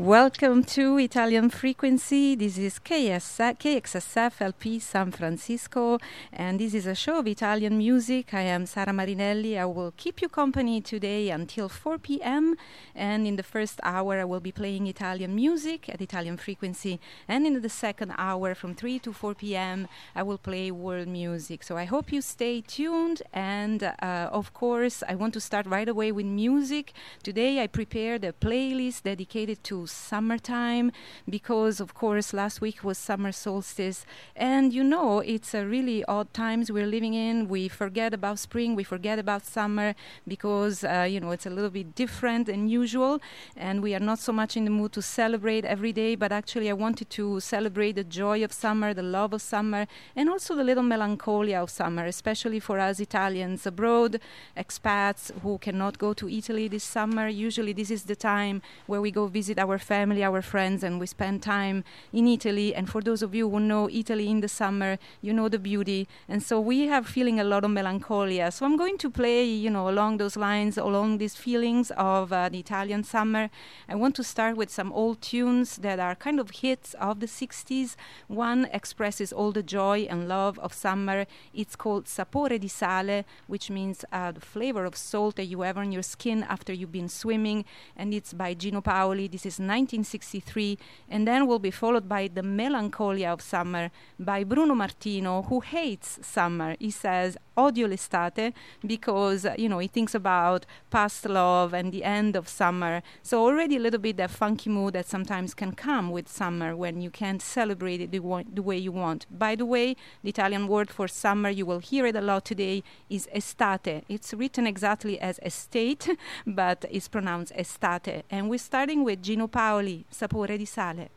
Welcome to Italian Frequency. This is KS, KXSF LP San Francisco, and this is a show of Italian music. I am Sara Marinelli. I will keep you company today until 4 p.m. And in the first hour, I will be playing Italian music at Italian Frequency. And in the second hour, from 3 to 4 p.m., I will play world music. So I hope you stay tuned. And uh, of course, I want to start right away with music. Today, I prepared a playlist dedicated to summertime because, of course, last week was summer solstice. And you know, it's a really odd times we're living in. We forget about spring, we forget about summer because, uh, you know, it's a little bit different than usual. And we are not so much in the mood to celebrate every day, but actually, I wanted to celebrate the joy of summer, the love of summer, and also the little melancholia of summer, especially for us Italians abroad, expats who cannot go to Italy this summer. Usually, this is the time where we go visit our family, our friends, and we spend time in Italy. And for those of you who know Italy in the summer, you know the beauty. And so we have feeling a lot of melancholia. So I'm going to play, you know, along those lines, along these feelings of uh, the Italian summer. I want to start with some old tunes that are kind of hits of the 60s. One expresses all the joy and love of summer. It's called Sapore di Sale, which means uh, the flavor of salt that you have on your skin after you've been swimming. And it's by Gino Paoli. This is 1963, and then will be followed by The Melancholia of Summer by Bruno Martino, who hates summer. He says, odio l'estate, because, you know, he thinks about past love and the end of summer. So already a little bit that funky mood that sometimes can come with summer when you can't celebrate it the, wa- the way you want. By the way, the Italian word for summer, you will hear it a lot today, is estate. It's written exactly as estate, but it's pronounced estate. And we're starting with Gino Paoli, Sapore di sale.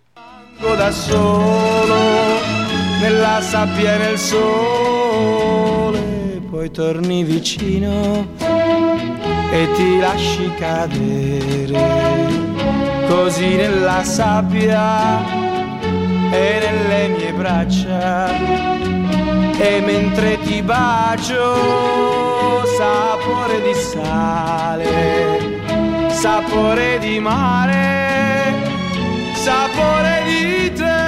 da solo nella sabbia e nel sole, poi torni vicino e ti lasci cadere. Così nella sabbia e nelle mie braccia. E mentre ti bacio sapore di sale, sapore di mare sapore di te.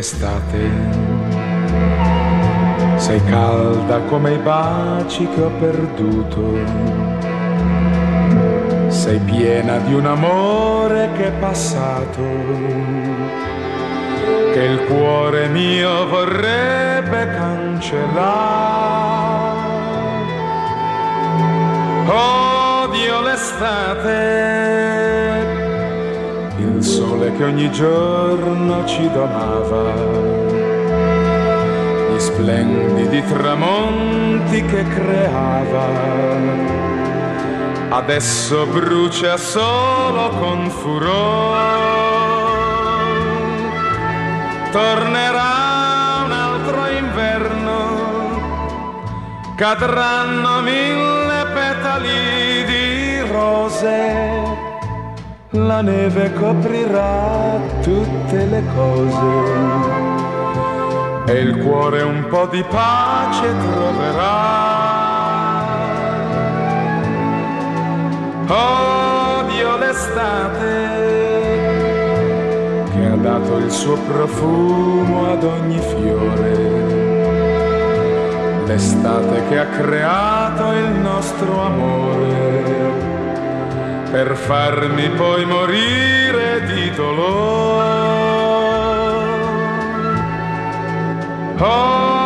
Estate, sei calda come i baci che ho perduto, sei piena di un amore che è passato, che il cuore mio vorrebbe cancellare. Odio l'estate sole che ogni giorno ci donava, gli splendidi tramonti che creava, adesso brucia solo con furore, tornerà un altro inverno, cadranno mille petali di rose la neve coprirà tutte le cose. E il cuore un po' di pace troverà. Odio l'estate che ha dato il suo profumo ad ogni fiore, l'estate che ha creato il nostro amore per farmi poi morire di dolore. Odio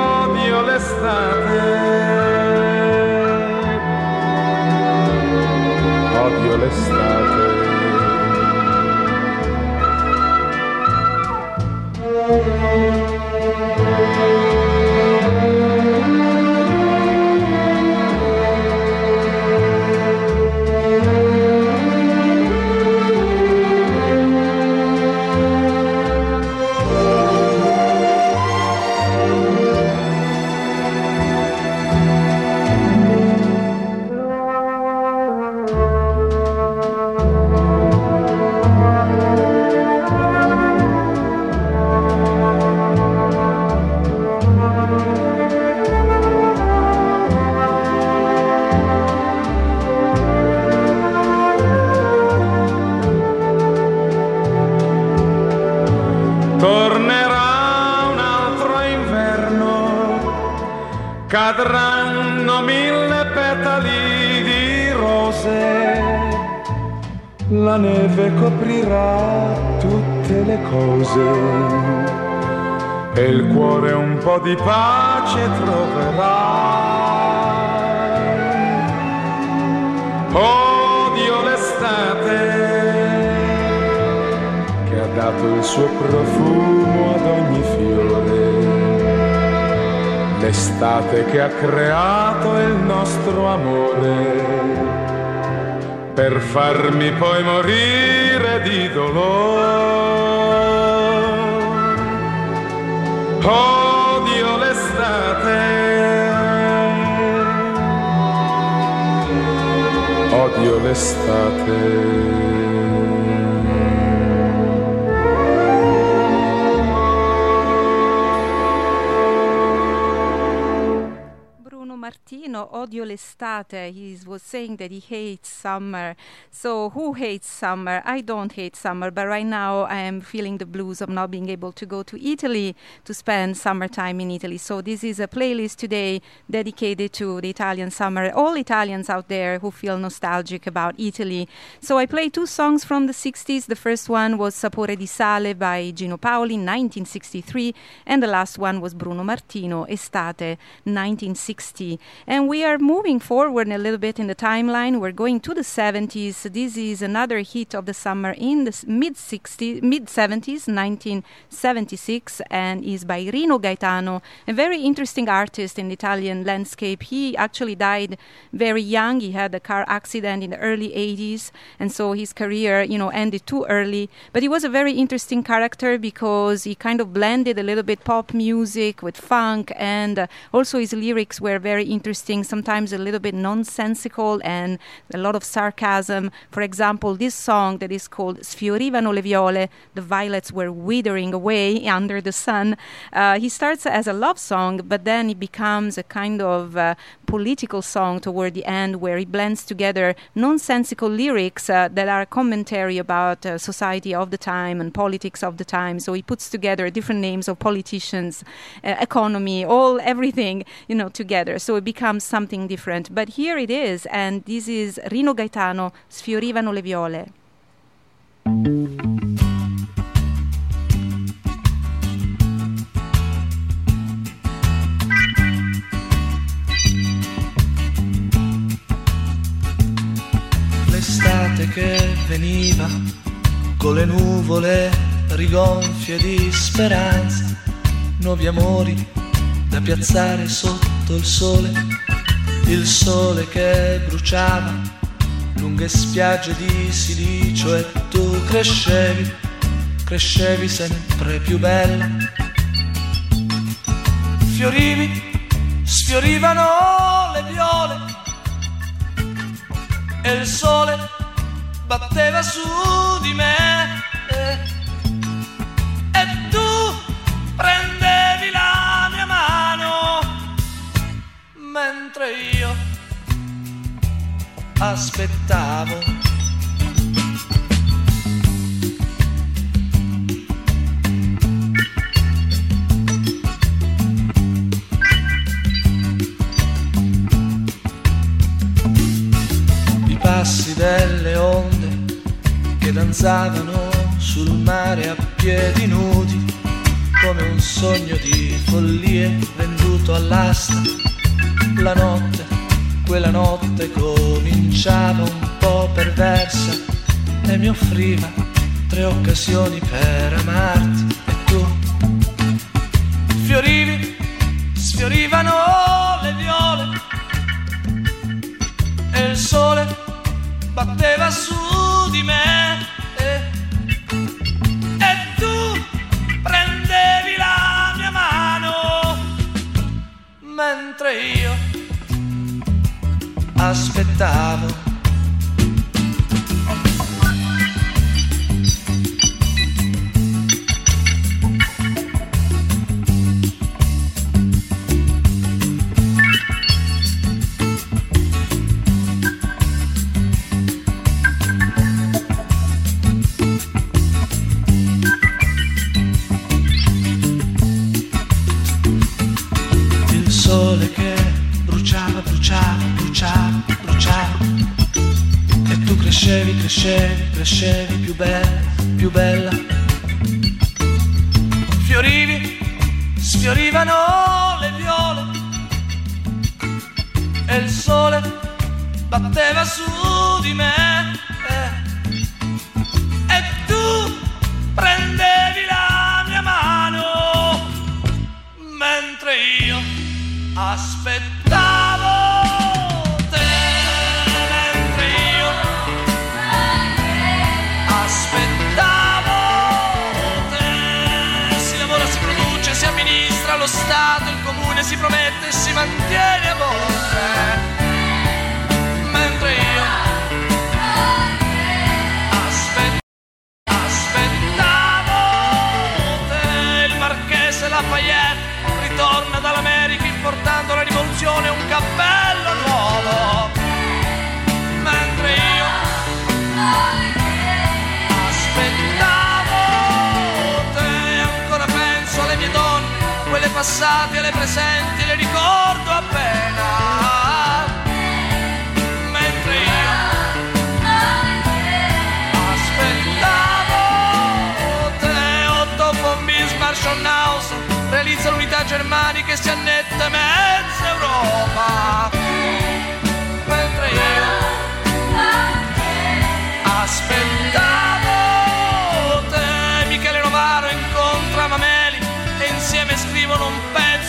neve coprirà tutte le cose. E il cuore un po' di pace troverà. Odio l'estate che ha dato il suo profumo ad ogni fiore. L'estate che ha creato il nostro amore per farmi poi morire di dolore. Odio l'estate. Odio l'estate. Odio l'estate. He was saying that he hates summer. So, who hates summer? I don't hate summer, but right now I am feeling the blues of not being able to go to Italy to spend summertime in Italy. So, this is a playlist today dedicated to the Italian summer. All Italians out there who feel nostalgic about Italy. So, I play two songs from the 60s. The first one was Sapore di Sale by Gino Paoli, 1963, and the last one was Bruno Martino, Estate, 1960. And we are moving forward a little bit in the timeline. We're going to the 70s. This is another hit of the summer in the mid 60s, mid 70s, 1976, and is by Rino Gaetano, a very interesting artist in the Italian landscape. He actually died very young. He had a car accident in the early 80s, and so his career, you know, ended too early. But he was a very interesting character because he kind of blended a little bit pop music with funk, and uh, also his lyrics were very interesting, sometimes a little bit nonsensical and a lot of sarcasm. For example, this song that is called Sfiorivano le viole, the violets were withering away under the sun. Uh, he starts as a love song, but then it becomes a kind of uh, political song toward the end where he blends together nonsensical lyrics uh, that are commentary about uh, society of the time and politics of the time. So he puts together different names of politicians, uh, economy, all everything, you know, together. So it becomes something different. But here it is, and this is Rino Gaetano, Sfiorivano le viole. L'estate che veniva con le nuvole rigonfie di speranza, nuovi amori da piazzare sotto il sole, il sole che bruciava lunghe spiagge di silicio e tu crescevi, crescevi sempre più bella. Fiorivi, sfiorivano le viole e il sole batteva su di me e, tu prendevi la mentre io aspettavo. I passi delle onde che danzavano sul mare a piedi nudi come un sogno di follie venduto all'asta. La notte, quella notte cominciava un po' perversa e mi offriva tre occasioni per amarti. E tu? Fiorivi, sfiorivano le viole e il sole batteva su di me mentre io aspettavo. Crescevi, crescevi più bella, più bella. Fiorivi, sfiorivano le viole e il sole batteva su di me. eh. E tu prendevi la mia mano mentre io aspettavo amministra lo Stato, il comune si promette e si mantiene a volte. Mentre io aspettavo Aspettavo te, il marchese Lafayette ritorna dall'America importando la rivoluzione un cappello passate le presenti, le ricordo appena. Mentre io Aspettavo te, Otto von Bismarck, Schonhaus Realizza l'unità germanica e si annette mezza Europa Mentre io Aspettavo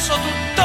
sou do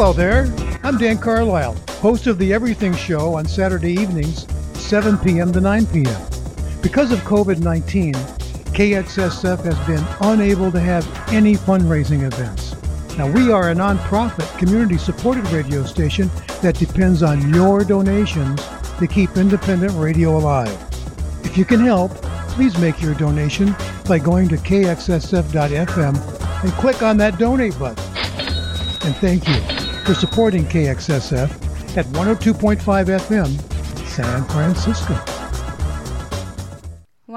Hello there. I'm Dan Carlisle, host of the Everything Show on Saturday evenings, 7 p.m. to 9 p.m. Because of COVID 19, KXSF has been unable to have any fundraising events. Now, we are a nonprofit, community supported radio station that depends on your donations to keep independent radio alive. If you can help, please make your donation by going to kxsf.fm and click on that donate button. And thank you for supporting KXSF at 102.5 FM, San Francisco.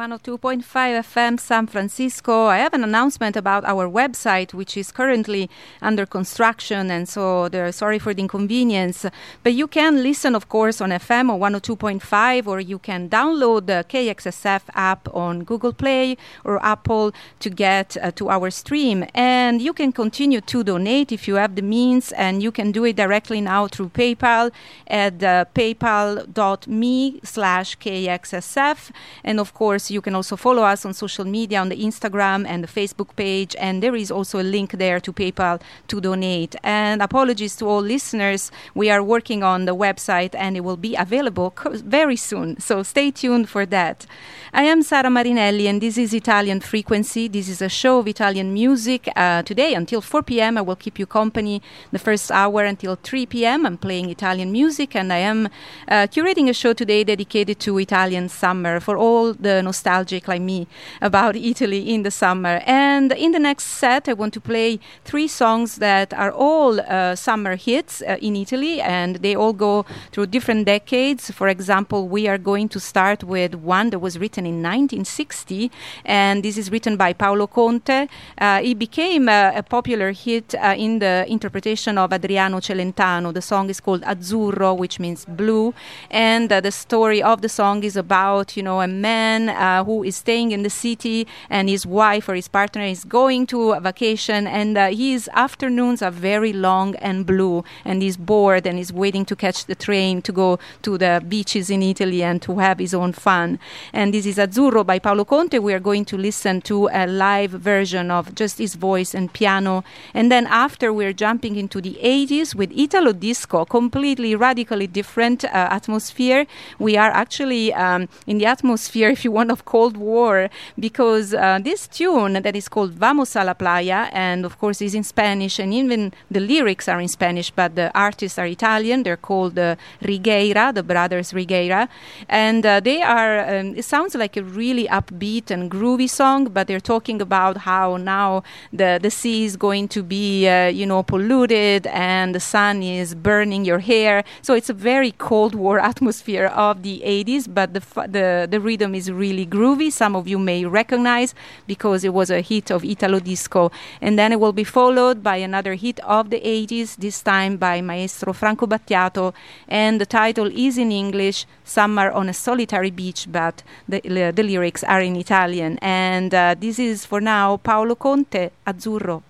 102.5 FM San Francisco. I have an announcement about our website, which is currently under construction, and so sorry for the inconvenience. But you can listen, of course, on FM or 102.5, or you can download the KXSF app on Google Play or Apple to get uh, to our stream. And you can continue to donate if you have the means, and you can do it directly now through PayPal at uh, paypal.me slash KXSF. And of course, you can also follow us on social media on the Instagram and the Facebook page. And there is also a link there to PayPal to donate. And apologies to all listeners. We are working on the website and it will be available co- very soon. So stay tuned for that. I am Sara Marinelli and this is Italian Frequency. This is a show of Italian music. Uh, today until 4 p.m. I will keep you company the first hour until 3 p.m. I'm playing Italian music and I am uh, curating a show today dedicated to Italian summer for all the nostalgic like me about Italy in the summer. And in the next set, I want to play three songs that are all uh, summer hits uh, in Italy, and they all go through different decades. For example, we are going to start with one that was written in 1960, and this is written by Paolo Conte. Uh, it became a popular hit uh, in the interpretation of Adriano Celentano. The song is called Azzurro, which means blue, and uh, the story of the song is about you know a man uh, who is staying in the city and his wife or his partner is going to a vacation, and his afternoons are very long and blue, and he's bored and he's waiting to catch the train to go to the beaches in Italy and to have his own fun. And this is Azzurro by Paolo Conte. We are going to listen to a live version of just his voice and piano. And then after, we're jumping into the 80s with Italo Disco, completely radically different uh, atmosphere. We are actually um, in the atmosphere, if you want, of Cold War, because uh, this tune that is called Vamos a la Playa, and of course is in Spanish, and even the lyrics are in Spanish, but the artists are Italian. They're called uh, Righeira, the brothers Righeira, and uh, they are. Um, it sounds like a really upbeat and groovy song, but they're talking about how now the the sea is going to be, uh, you know, polluted, and the sun is burning your hair. So it's a very Cold War atmosphere of the 80s, but the the the rhythm is really groovy. Some of you may recognize because it was a hit of Italo disco, and then it will be followed by another hit of the 80s, this time by Maestro Franco Battiato, and the title is in English, Summer on a Solitary Beach, but the, the lyrics are in Italian. And uh, this is for now Paolo Conte, Azzurro.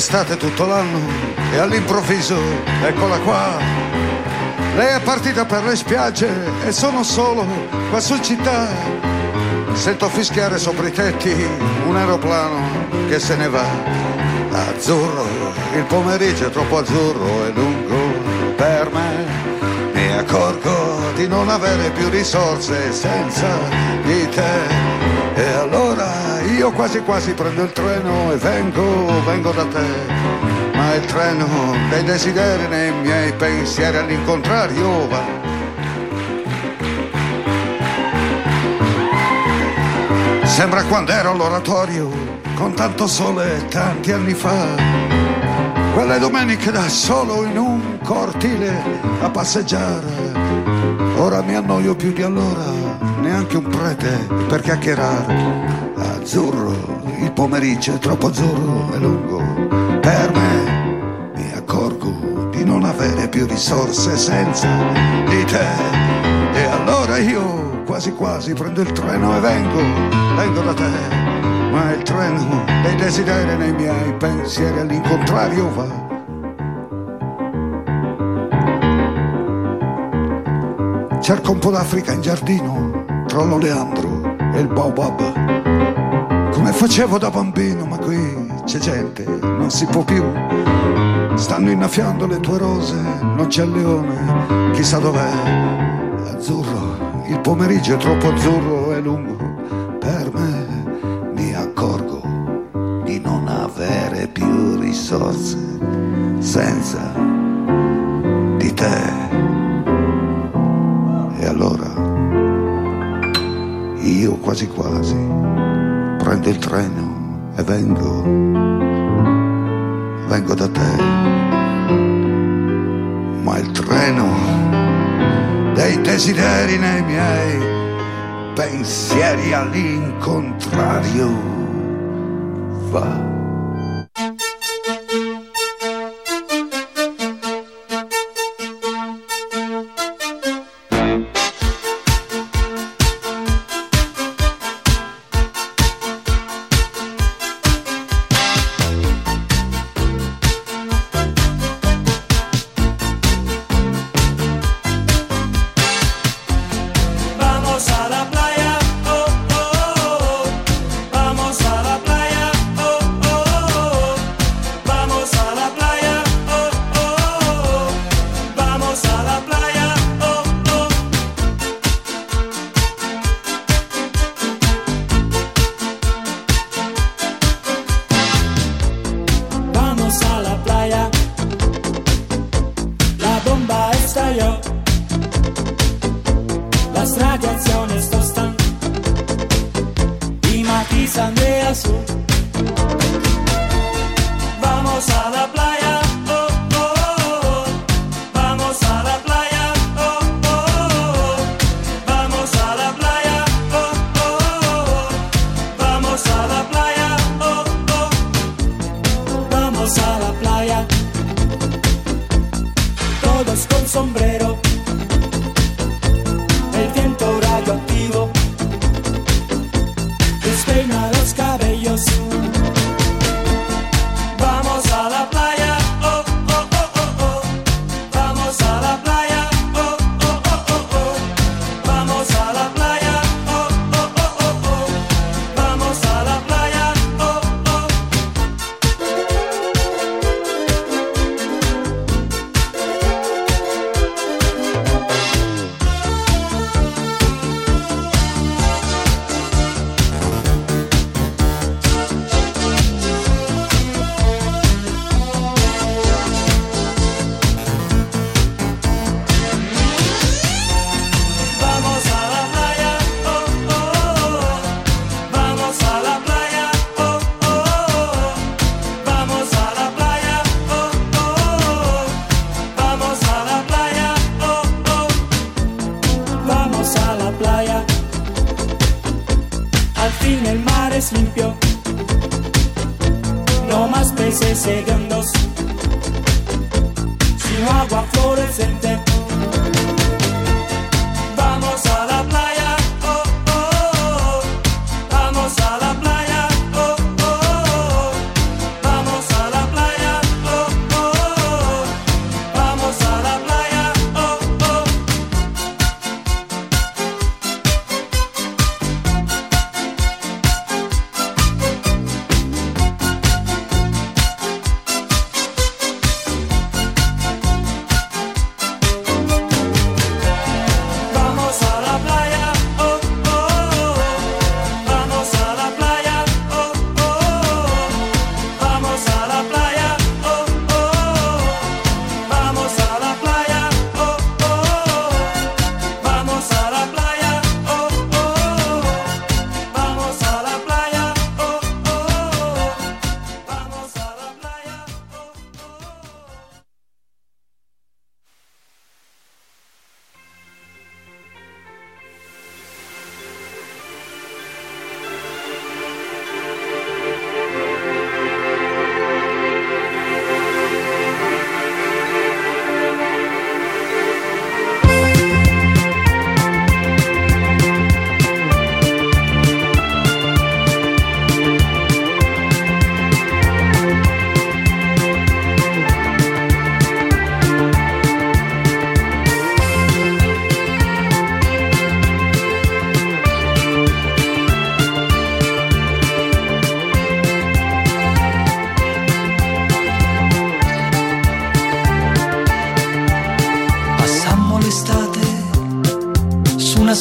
L'estate tutto l'anno e all'improvviso, eccola qua. Lei è partita per le spiagge e sono solo qua su città. Sento fischiare sopra i tetti un aeroplano che se ne va. Azzurro, il pomeriggio è troppo azzurro e lungo per me. Mi accorgo di non avere più risorse senza di te. E allora io quasi quasi prendo il treno e vengo, vengo da te. Ma il treno dei desideri nei miei pensieri all'incontrario va. Sembra quando ero all'oratorio, con tanto sole tanti anni fa. Quelle domeniche da solo in un cortile a passeggiare. Ora mi annoio più di allora, neanche un prete per chiacchierare azzurro, il pomeriggio è troppo azzurro e lungo per me. Mi accorgo di non avere più risorse senza di te. E allora io quasi quasi prendo il treno e vengo, vengo da te. Ma il treno dei desideri nei miei pensieri all'incontrario va. Cerco un po' d'Africa in giardino, tra l'oleandro e il baobab come facevo da bambino, ma qui c'è gente, non si può più. Stanno innaffiando le tue rose, non c'è il leone, chissà dov'è. Azzurro, il pomeriggio è troppo azzurro pensieri all'incontrario va.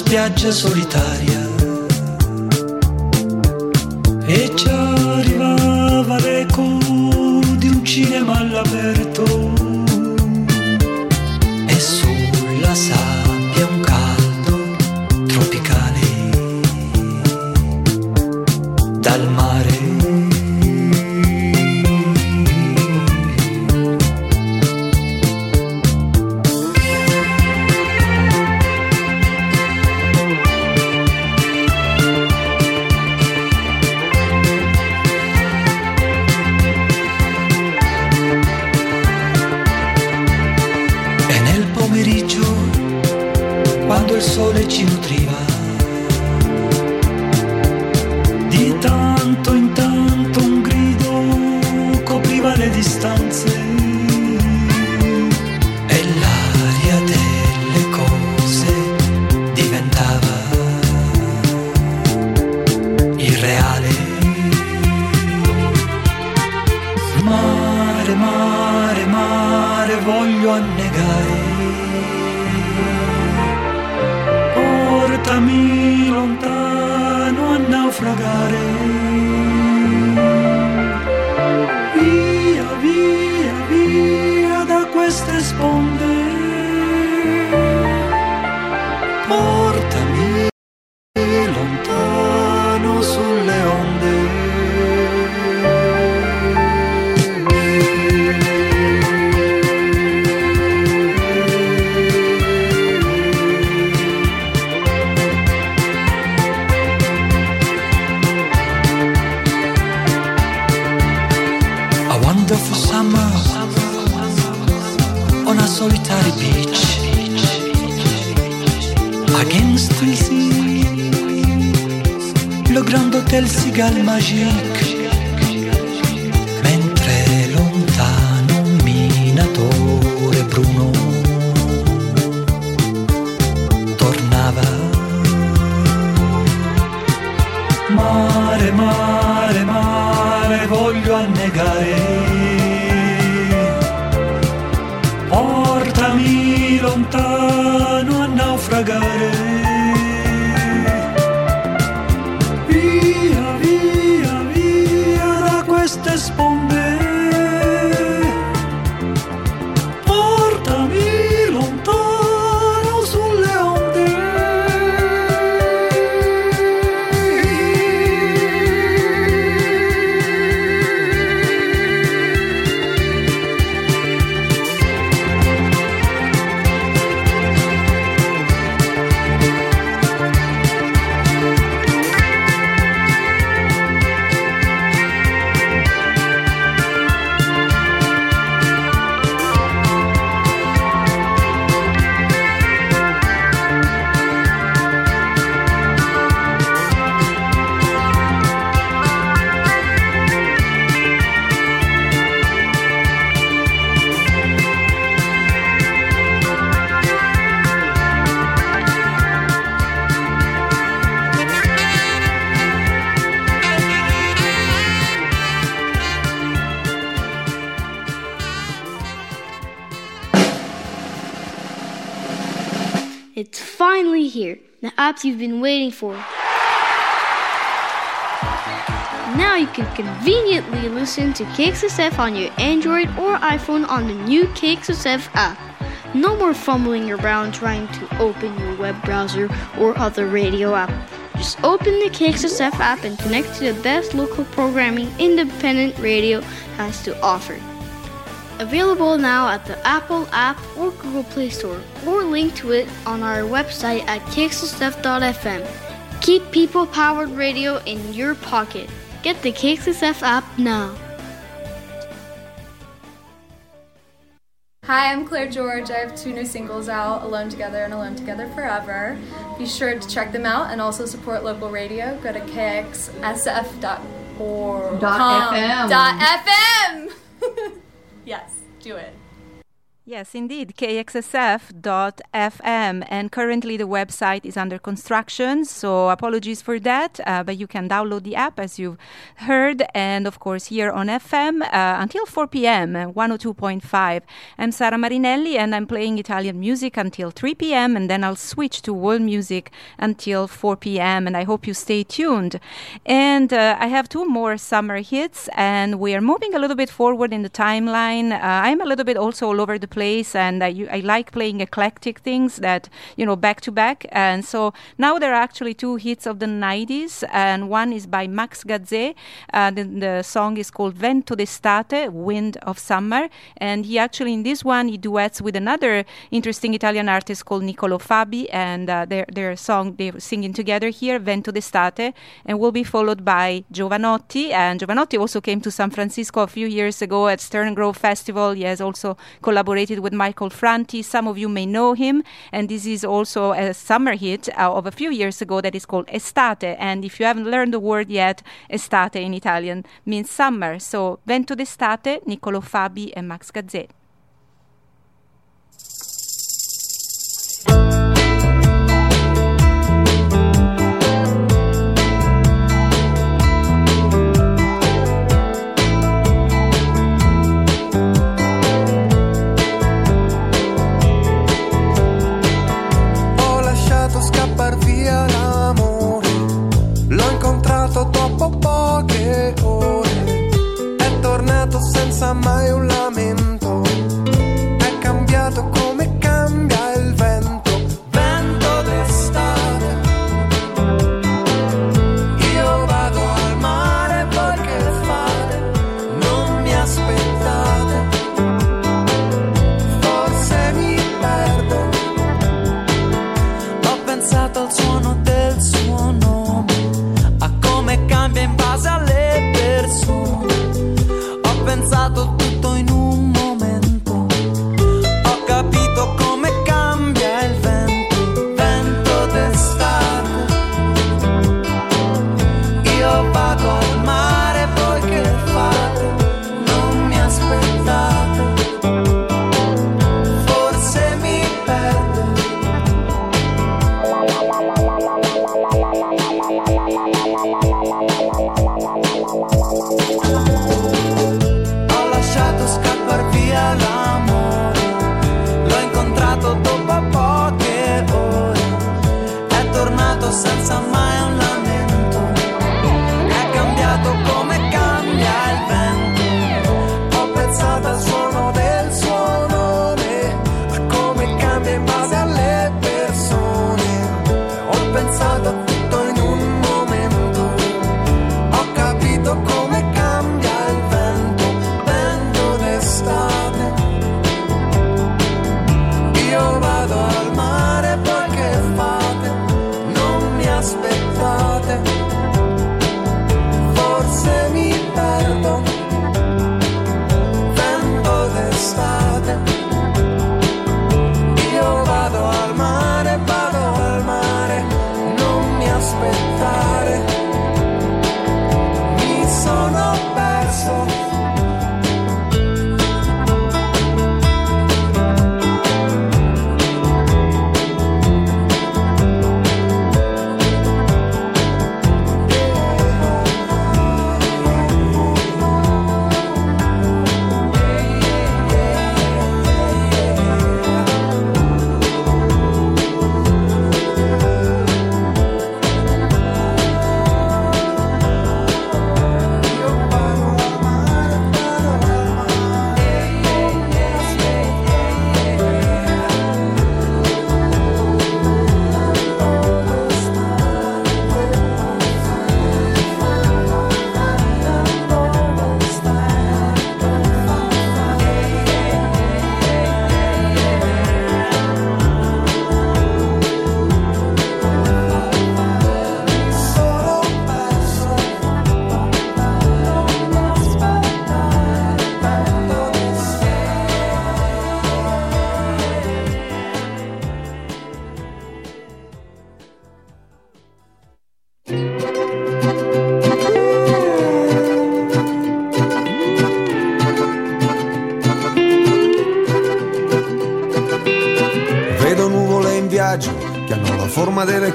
Spiaggia solitaria you've been waiting for. Now you can conveniently listen to KXSF on your Android or iPhone on the new KXSF app. No more fumbling around trying to open your web browser or other radio app. Just open the KXSF app and connect to the best local programming independent radio has to offer. Available now at the Apple app Google Play Store, or link to it on our website at KXSF.fm. Keep people powered radio in your pocket. Get the KXSF app now. Hi, I'm Claire George. I have two new singles out, Alone Together and Alone Together Forever. Be sure to check them out and also support local radio. Go to kxsf.org. Dot FM. Dot FM. Yes, indeed, kxsf.fm. And currently the website is under construction, so apologies for that. Uh, but you can download the app as you've heard. And of course, here on FM uh, until 4 p.m., uh, 102.5. I'm Sara Marinelli, and I'm playing Italian music until 3 p.m. And then I'll switch to world music until 4 p.m. And I hope you stay tuned. And uh, I have two more summer hits, and we are moving a little bit forward in the timeline. Uh, I'm a little bit also all over the place, and I, you- I like playing eclectic things that, you know, back to back. And so now there are actually two hits of the 90s, and one is by Max Gazzè. and the, the song is called Vento d'estate, Wind of Summer. And he actually, in this one, he duets with another interesting Italian artist called Niccolo Fabi, and uh, their, their song, they're singing together here, Vento d'estate, and will be followed by Jovanotti. And Jovanotti also came to San Francisco a few years ago at Stern Grove Festival. He has also collaborated with Michael Franti. Some of you may know him. And this is also a summer hit uh, of a few years ago that is called Estate. And if you haven't learned the word yet, Estate in Italian means summer. So Vento d'estate, Niccolo Fabi and Max Gazzè. Dopo poche ore, è tornato senza mai un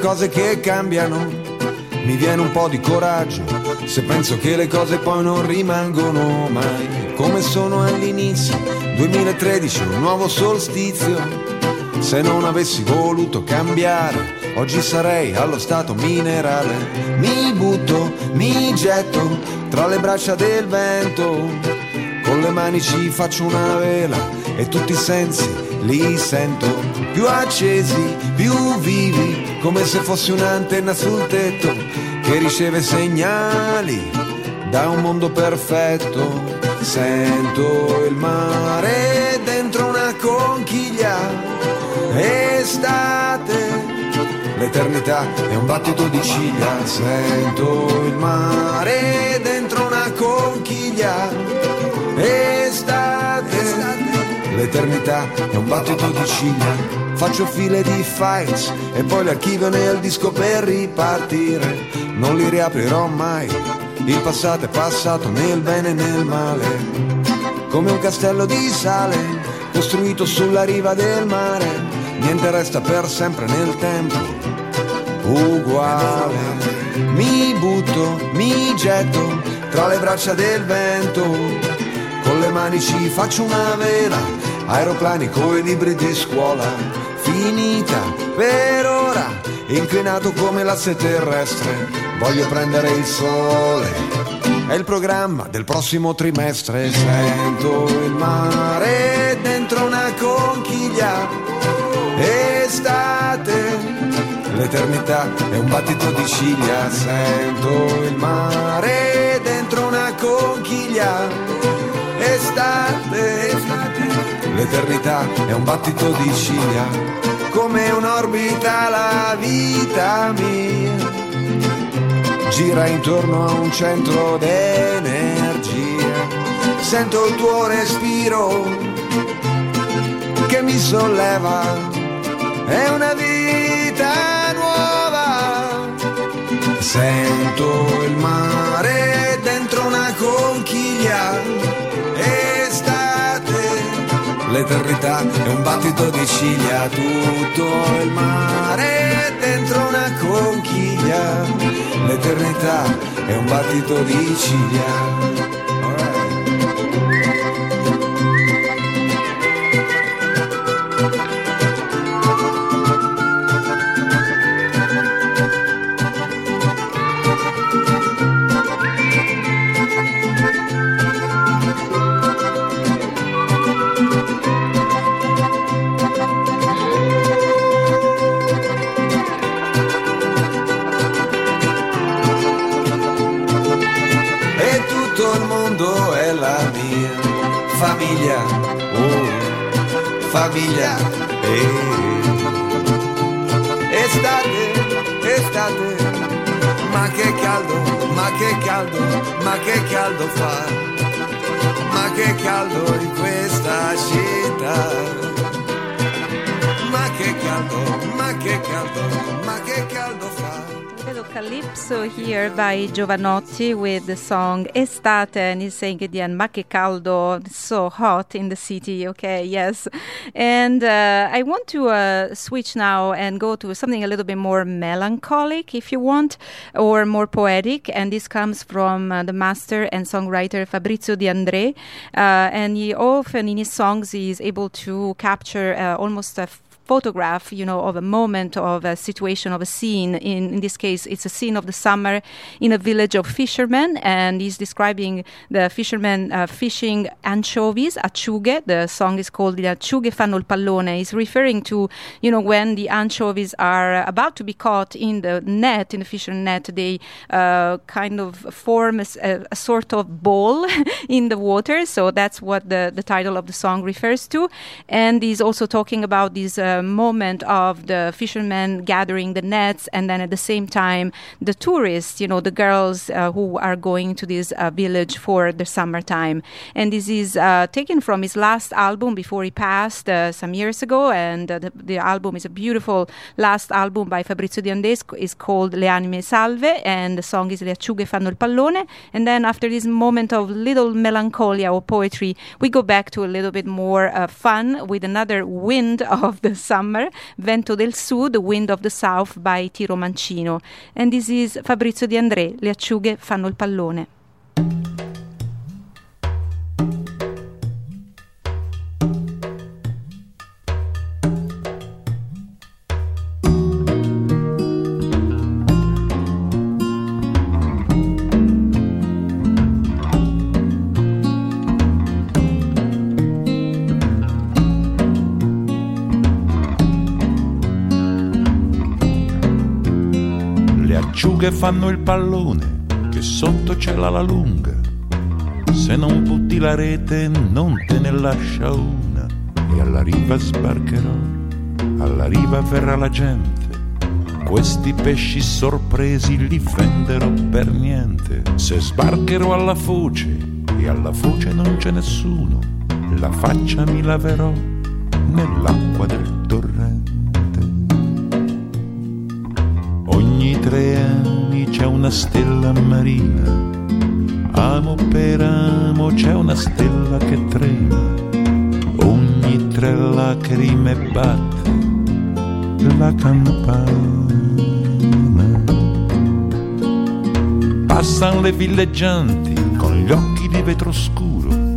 cose che cambiano. Mi viene un po' di coraggio se penso che le cose poi non rimangono mai come sono all'inizio. 2013, un nuovo solstizio. Se non avessi voluto cambiare, oggi sarei allo stato minerale. Mi butto, mi getto tra le braccia del vento. Con le mani ci faccio una vela e tutti i sensi li sento più accesi, più vivi, come se fossi un'antenna sul tetto che riceve segnali da un mondo perfetto. Sento il mare dentro una conchiglia, estate, l'eternità è un battito di ciglia. Sento il mare dentro una conchiglia, estate, l'eternità è un battito di ciglia. Faccio file di files e poi le archivio nel disco per ripartire. Non li riaprirò mai. Il passato è passato nel bene e nel male. Come un castello di sale costruito sulla riva del mare. Niente resta per sempre nel tempo. Uguale. Mi butto, mi getto tra le braccia del vento. Con le mani ci faccio una vela, aeroplani coi libri di scuola. Finita per ora, inclinato come l'asse terrestre. Voglio prendere il sole, è il programma del prossimo trimestre. Sento il mare dentro una conchiglia. Estate, l'eternità è un battito di ciglia. Sento il mare dentro una conchiglia. Estate, l'eternità è un battito di ciglia. Come un'orbita la vita mia gira intorno a un centro d'energia. Sento il tuo respiro che mi solleva. È una vita nuova. Sento il mare dentro una conchiglia. L'eternità è un battito di ciglia. Tutto il mare dentro una conchiglia. L'eternità è un battito di ciglia. Famiglia, eh. Estate, estate, ma che caldo, ma che caldo, ma che caldo fa, ma che caldo in questa città. Ma che caldo, ma che caldo, ma che caldo fa. Calypso here by Jovanotti with the song Estate, and he's saying the end, Ma che caldo, so hot in the city. Okay, yes. And uh, I want to uh, switch now and go to something a little bit more melancholic, if you want, or more poetic. And this comes from uh, the master and songwriter Fabrizio De André. Uh, and he often in his songs he is able to capture uh, almost a photograph, you know, of a moment, of a situation, of a scene. In, in this case, it's a scene of the summer in a village of fishermen, and he's describing the fishermen uh, fishing anchovies, acciughe. The song is called "Le acciughe fanno il pallone." He's referring to, you know, when the anchovies are about to be caught in the net, in the fishing net, they uh, kind of form a sort of ball in the water. So that's what the, the title of the song refers to. And he's also talking about these. uh, moment of the fishermen gathering the nets, and then at the same time, the tourists, you know, the girls uh, who are going to this uh, village for the summertime. And this is uh, taken from his last album before he passed uh, some years ago. And the, the album is a beautiful last album by Fabrizio Di is called Le Anime Salve, and the song is Le acciughe fanno il pallone. And then after this moment of little melancholia or poetry, we go back to a little bit more fun with another wind of the summer, Vento del Sud, wind of the south by Tiro Mancino. And this is Fabrizio Di André, Le acciughe fanno il pallone. Acciughe fanno il pallone, che sotto c'è la lunga. Se non butti la rete non te ne lascia una. E alla riva sbarcherò, alla riva verrà la gente. Questi pesci sorpresi li venderò per niente. Se sbarcherò alla foce e alla foce non c'è nessuno, la faccia mi laverò nell'acqua del torrente. Ogni tre anni c'è una stella marina, amo per amo c'è una stella che trema, ogni tre lacrime batte la campana. Passan le villeggianti con gli occhi di vetro scuro,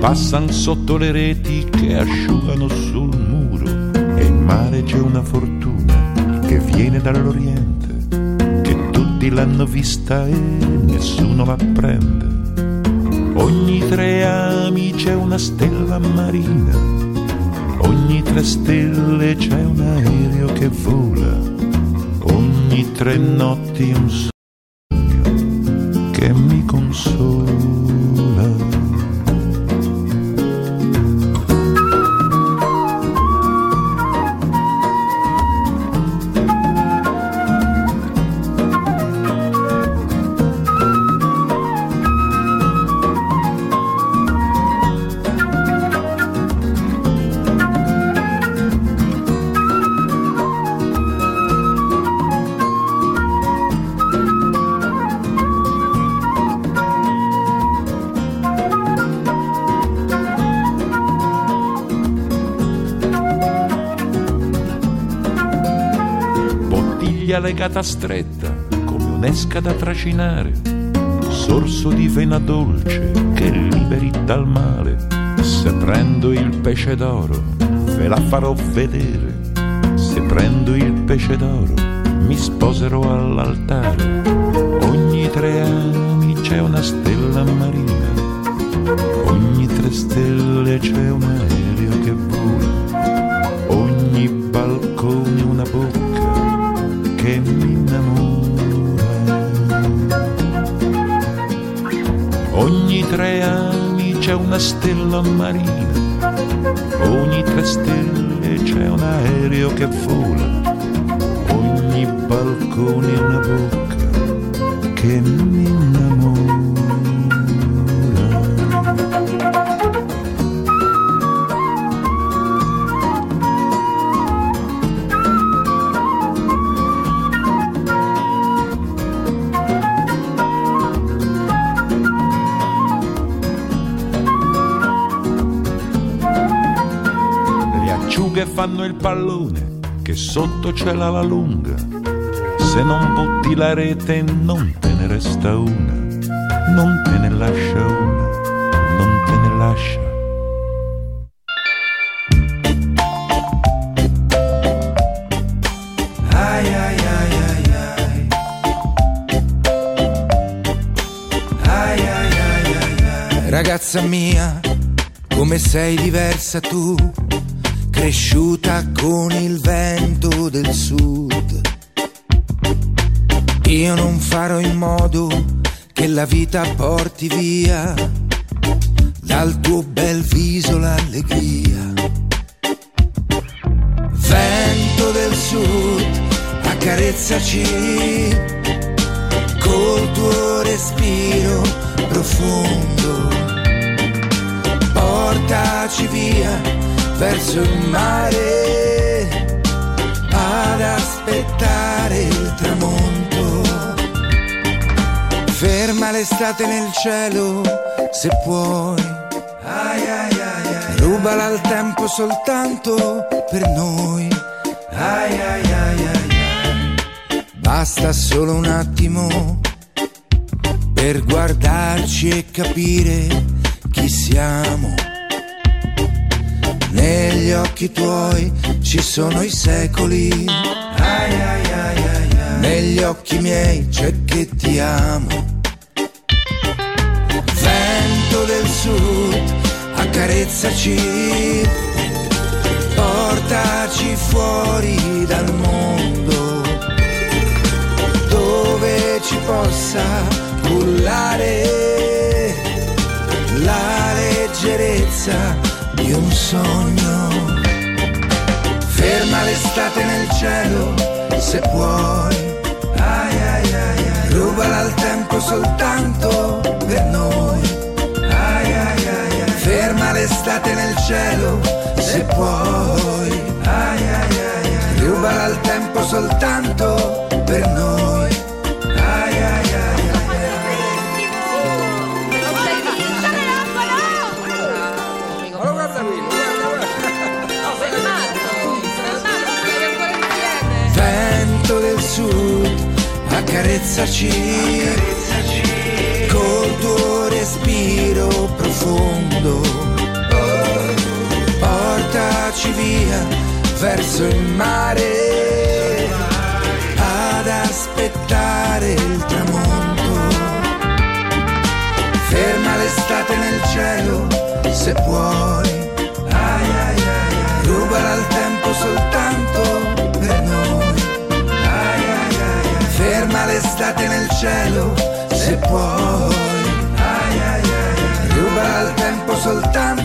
passan sotto le reti che asciugano sul muro. E in mare c'è una fortuna che viene dall'Oriente, tutti l'hanno vista e nessuno la prende. Ogni tre ami c'è una stella marina, ogni tre stelle c'è un aereo che vola, ogni tre notti un sogno legata stretta come un'esca da trascinare, sorso di vena dolce che liberi dal male. Se prendo il pesce d'oro, ve la farò vedere. Se prendo il pesce d'oro, mi sposerò all'altare. Ogni tre anni c'è una stella marina, ogni tre stelle c'è un aereo che vola, ogni balcone una bocca che mi innamora. Ogni tre anni c'è una stella marina, ogni tre stelle c'è un aereo che vola, ogni balcone una bocca che mi innamora. Pallone che sotto c'è la lunga. Se non butti la rete non te ne resta una, non te ne lascia una, non te ne lascia. Ai. Ragazza mia, come sei diversa tu, cresciuta con il vento del sud. Io non farò in modo che la vita porti via dal tuo bel viso l'allegria. Vento del sud, accarezzaci col tuo respiro profondo. Portaci via verso il mare ad aspettare il tramonto. Ferma l'estate nel cielo se puoi. Ai ai ai. Rubala al tempo soltanto per noi. Basta solo un attimo per guardarci e capire chi siamo. Negli occhi tuoi ci sono i secoli. Ai ai ai ai ai. Negli occhi miei c'è che ti amo. Vento del sud, accarezzaci. Portaci fuori dal mondo dove ci possa cullare la leggerezza un sogno. Ferma l'estate nel cielo se puoi. Ai ai ai ai. Rubala il tempo soltanto per noi. Ai ai ai ai. Ferma l'estate nel cielo se puoi. Ai ai ai ai. Rubala il tempo soltanto per noi. Accarezzaci, col tuo respiro profondo. Portaci via verso il mare ad aspettare il tramonto. Ferma l'estate nel cielo se puoi. Rubala il tempo soltanto l'estate nel cielo se puoi. Ai ai ai ai. Rubala il tempo soltanto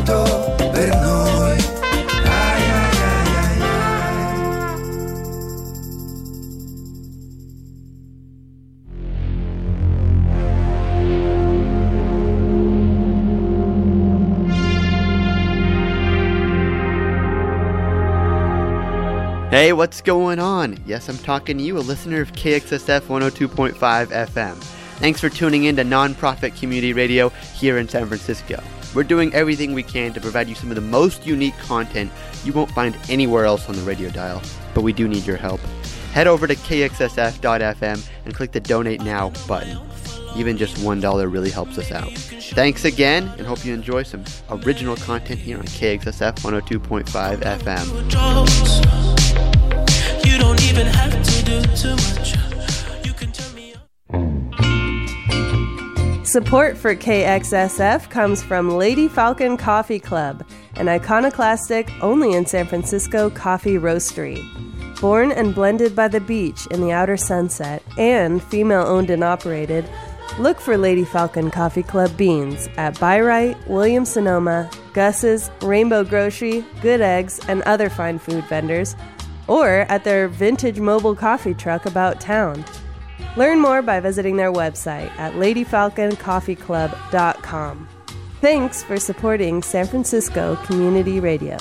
Hey, what's going on? Yes, I'm talking to you, a listener of KXSF 102.5 FM. Thanks for tuning in to Nonprofit Community Radio here in San Francisco. We're doing everything we can to provide you some of the most unique content you won't find anywhere else on the radio dial, but we do need your help. Head over to kxsf.fm and click the Donate Now button. Even just $1 really helps us out. Thanks again, and hope you enjoy some original content here on KXSF 102.5 FM. Don't even have to do too much. Support for KXSF comes from Lady Falcon Coffee Club, an iconoclastic, only in San Francisco coffee roastery. Born and blended by the beach in the outer sunset, and female owned and operated, Look for Lady Falcon Coffee Club beans at Bi-Rite, Williams Sonoma, Gus's, Rainbow Grocery, Good Eggs, and other fine food vendors, or at their vintage mobile coffee truck about town. Learn more by visiting their website at ladyfalconcoffeeclub.com. Thanks for supporting San Francisco Community Radio.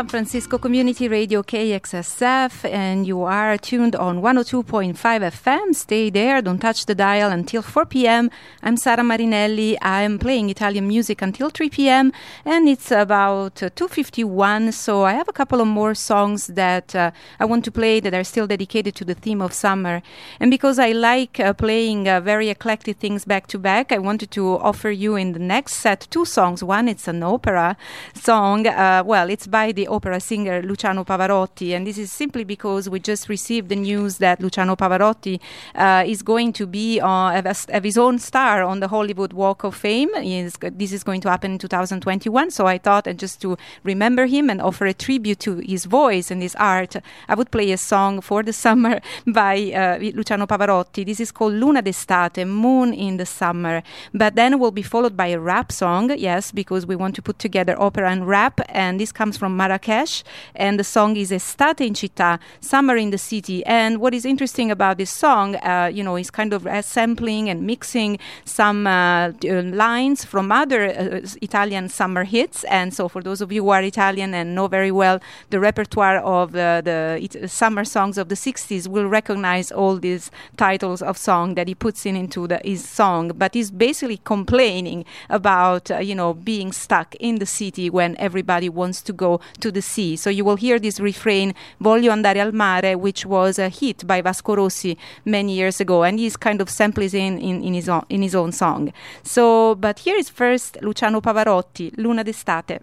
San Francisco Community Radio KXSF, and you are tuned on 102.5 FM. Stay there, don't touch the dial until 4 p.m. I'm Sara Marinelli. I'm playing Italian music until 3 p.m., and it's about uh, 2:51. So I have a couple of more songs that uh, I want to play that are still dedicated to the theme of summer. And because I like uh, playing uh, very eclectic things back to back, I wanted to offer you in the next set two songs. One, it's an opera song. Uh, well, it's by the opera singer Luciano Pavarotti, and this is simply because we just received the news that Luciano Pavarotti uh, is going to be uh, his own star on the Hollywood Walk of Fame. Is- this is going to happen in 2021, so I thought and just to remember him and offer a tribute to his voice and his art, I would play a song for the summer by uh, Luciano Pavarotti. This is called Luna d'estate, Moon in the Summer. But then will be followed by a rap song, yes, because we want to put together opera and rap, and this comes from Marracash, and the song is Estate in Città, Summer in the City. And what is interesting about this song, uh, you know, is kind of sampling and mixing some uh, uh, lines from other uh, Italian summer hits. And so, for those of you who are Italian and know very well the repertoire of uh, the it, summer songs of the 60s, will recognize all these titles of song that he puts in into the, his song. But he's basically complaining about, you know, being stuck in the city when everybody wants to go to the sea. So you will hear this refrain, Voglio andare al mare, which was a hit by Vasco Rossi many years ago. And he's kind of samples in, in, in, his, own, in his own song. So, but here is first Luciano Pavarotti, Luna d'estate.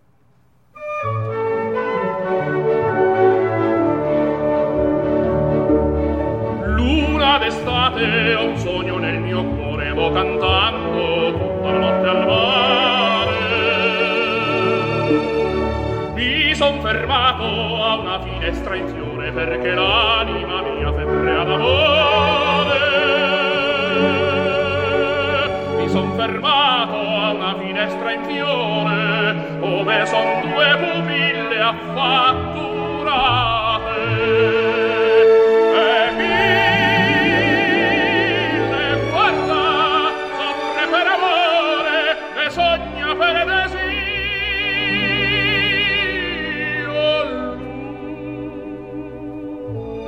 Luna d'estate, ho un sogno nel mio cuore, vo cantando tutta la notte al mare. Son fermato a una finestra in fiore perché l'anima mia febbre ad amore. Mi son fermato a una finestra in fiore come son due pupille affatturate. Sogna per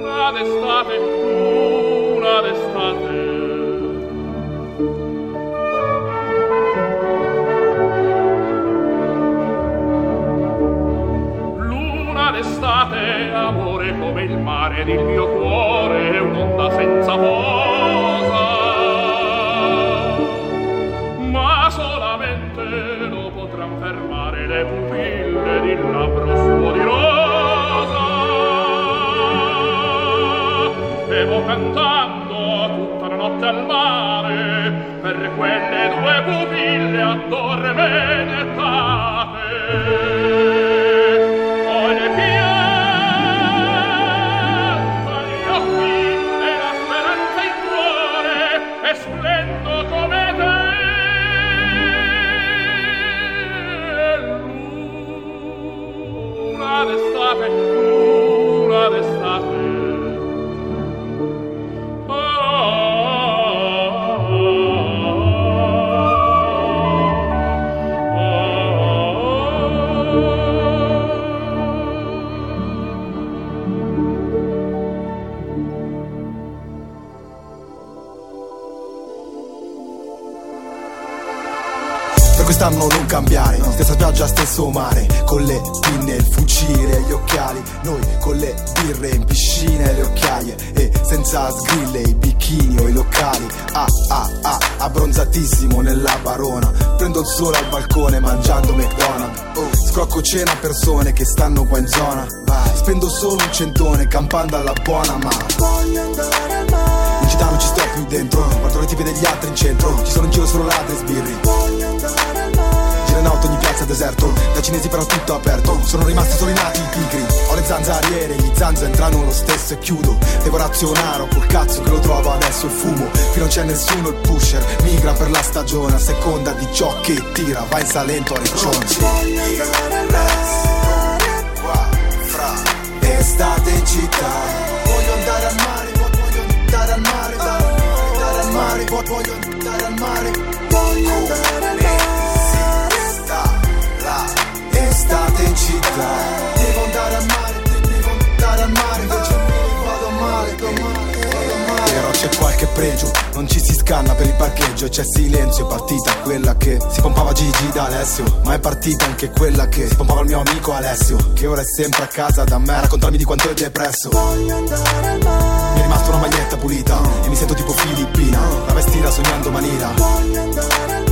D'estate, luna d'estate. Luna d'estate, amore come il mare ed il mio cuore è un'onda senza posa. Ma solamente lo potran fermare le pupille di labbro cantando tutta la notte al mare per quelle due pupille attorvene quest'anno non cambiare Stessa spiaggia, stesso mare Con le pinne, il fucile e gli occhiali Noi con le birre in piscina e le occhiaie E senza sgrille, i bikini o i locali Ah ah ah, abbronzatissimo nella barona Prendo il sole al balcone mangiando McDonald's oh, Scrocco cena a persone che stanno qua in zona Vai, spendo solo un centone campando alla buona ma Voglio andare al mare. In città non ci sto più dentro Guardo le tipe degli altri in centro Ci sono in giro solo ladri e sbirri. Voglio andare al piazza deserto. Da cinesi però tutto aperto. Sono rimasti solo i nati i pigri. Ho le zanzariere, gli zanza entrano lo stesso e chiudo. Devo razionare, ho col cazzo che lo trovo adesso e fumo. Qui non c'è nessuno, il pusher migra per la stagione. A seconda di ciò che tira, va in Salento a Riccione estate in città. Voglio andare al mare, voglio andare al mare Voglio andare al mare, voglio andare al mare città. Devo andare al mare, devo andare al mare Invece vado male, vado male, vado male Però c'è qualche pregio, non ci si scanna per il parcheggio E c'è silenzio, è partita quella che si pompava Gigi da Alessio Ma è partita anche quella che si pompava il mio amico Alessio Che ora è sempre a casa da me a raccontarmi di quanto è depresso. Voglio andare al mare. Mi è rimasta una maglietta pulita E mi sento tipo filippina La vestita sognando manina Voglio andare al mare a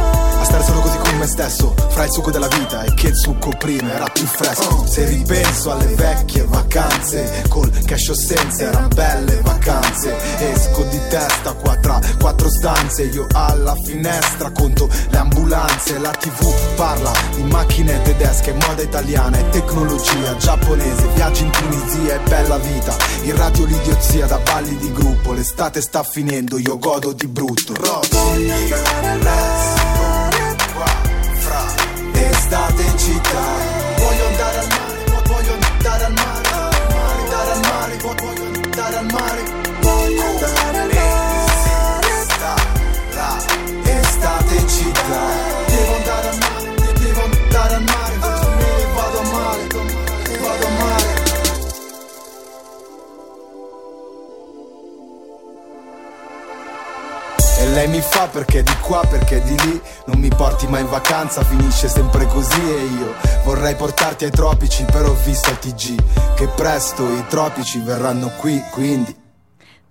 stare solo così con me stesso. Fra il succo della vita e che il succo prima era più fresco. Se ripenso alle vecchie vacanze Col cash o senza erano belle vacanze. Esco di testa qua tra quattro stanze Io alla finestra conto le ambulanze. La tv parla di macchine tedesche Moda italiana e tecnologia giapponese. Viaggi in Tunisia e bella vita. In radio l'idiozia da balli di gruppo. L'estate sta finendo, io godo di brutto. Fra estate in città voglio andare al mare vo- voglio andare al mare. Mare, andare al mare vo- voglio andare al mare lei mi fa perché di qua, perché di lì. Non mi porti mai in vacanza, finisce sempre così. E io vorrei portarti ai tropici Però ho visto al TG Che presto i tropici verranno qui, quindi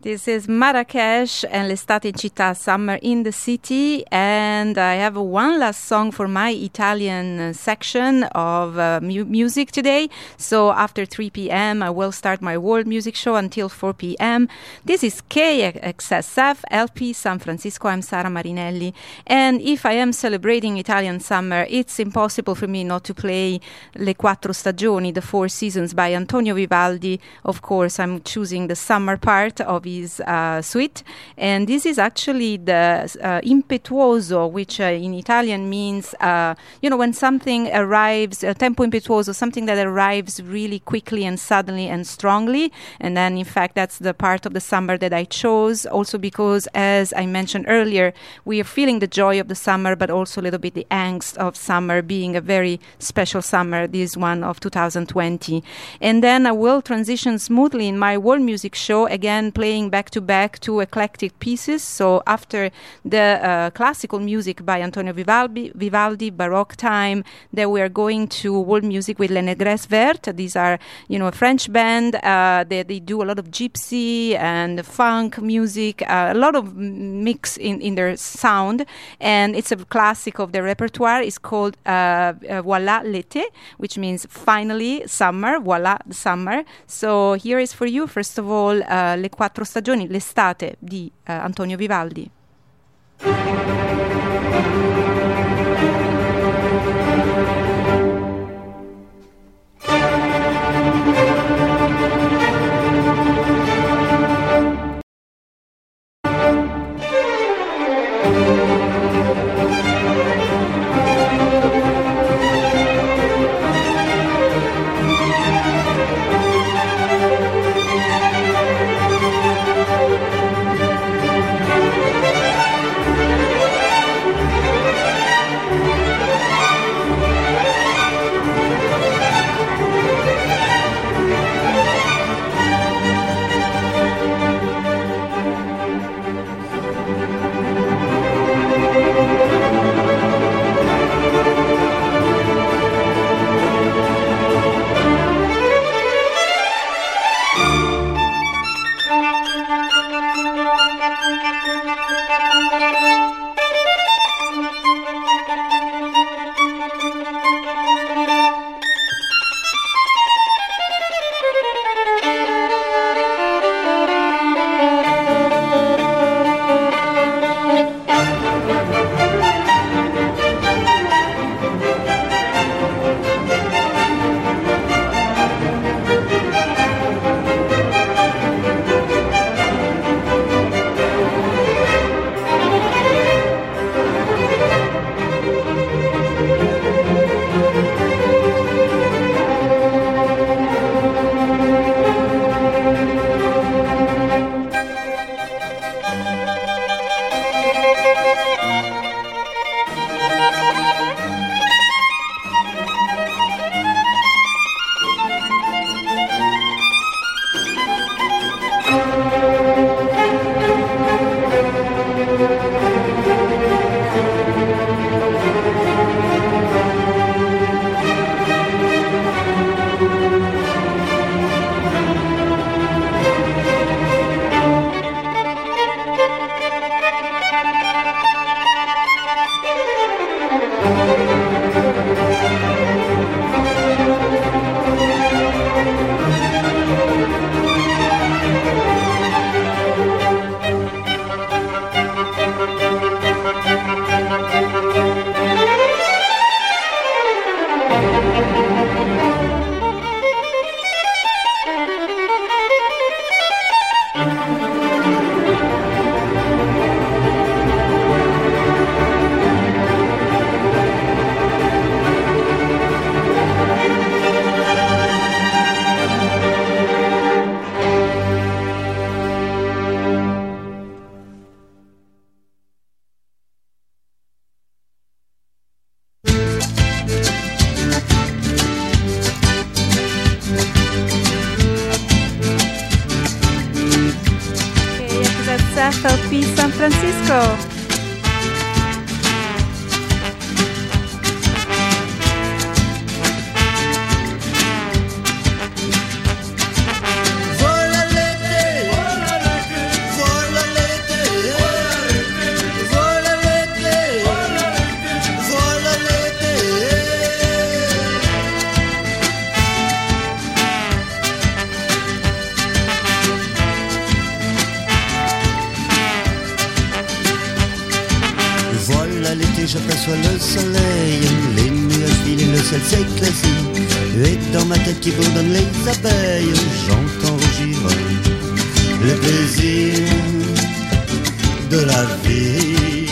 This is Marracash and L'estate in città, Summer in the City. And I have one last song for my Italian uh, section of uh, mu- music today. So after 3 p.m., I will start my world music show until 4 p.m. This is KXSF LP San Francisco. I'm Sara Marinelli. And if I am celebrating Italian summer, it's impossible for me not to play Le Quattro Stagioni, the Four Seasons by Antonio Vivaldi. Of course, I'm choosing the summer part of his uh, suite. And this is actually the uh, impetuoso, which uh, in Italian means, uh, you know, when something arrives, tempo impetuoso, something that arrives really quickly and suddenly and strongly. And then, in fact, that's the part of the summer that I chose, also because, as I mentioned earlier, we are feeling the joy of the summer, but also a little bit the angst of summer being a very special summer, this one of 2020. And then I will transition smoothly in my world music show, again playing back to back two eclectic pieces. So after the uh, classical music by Antonio Vivaldi, Vivaldi, Baroque time, then we are going to world music with Les Negres Vertes. These are, you know, a French band. Uh, they, they do a lot of gypsy and funk music, uh, a lot of mix in, in their sound. And it's a classic of their repertoire. It's called uh, uh, Voilà l'été, which means finally summer, voilà summer. So here is for you, first of all, uh, Le Quattro Stagioni, l'estate di uh, Antonio Vivaldi. J'entends rougir le plaisir de la vie.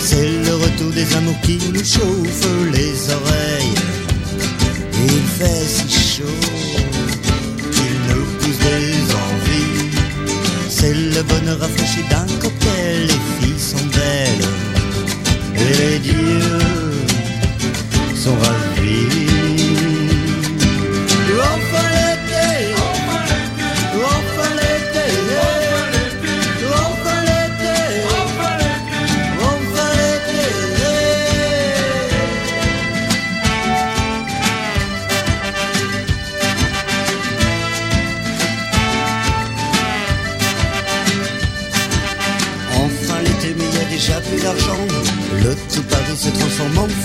C'est le retour des amours qui nous chauffent les oreilles. Il fait si chaud qu'il nous pousse des envies. C'est le bonheur rafraîchi d'un cocktail. Les filles sont belles et les dieux sont ravis.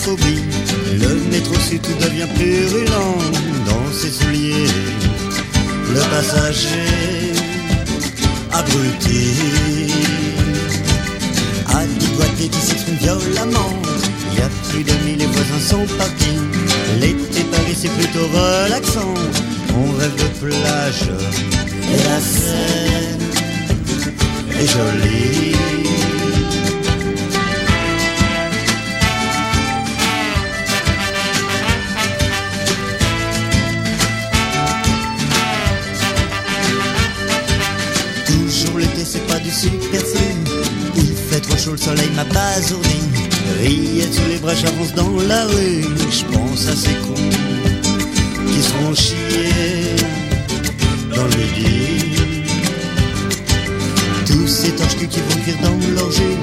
Le métro sud tout devient purulent dans ses souliers. Le passager abruti a dégoûté qui s'exprime violemment. Y a plus mille, les voisins sont partis. L'été Paris c'est plutôt relaxant. On rêve de plage et la Seine est jolie. Soleil m'a basourdi. Rillettes sous les bras, j'avance dans la rue. Je pense à ces cons qui seront chiés dans le midi. Tous ces torches qui vont cuire dans l'orgie.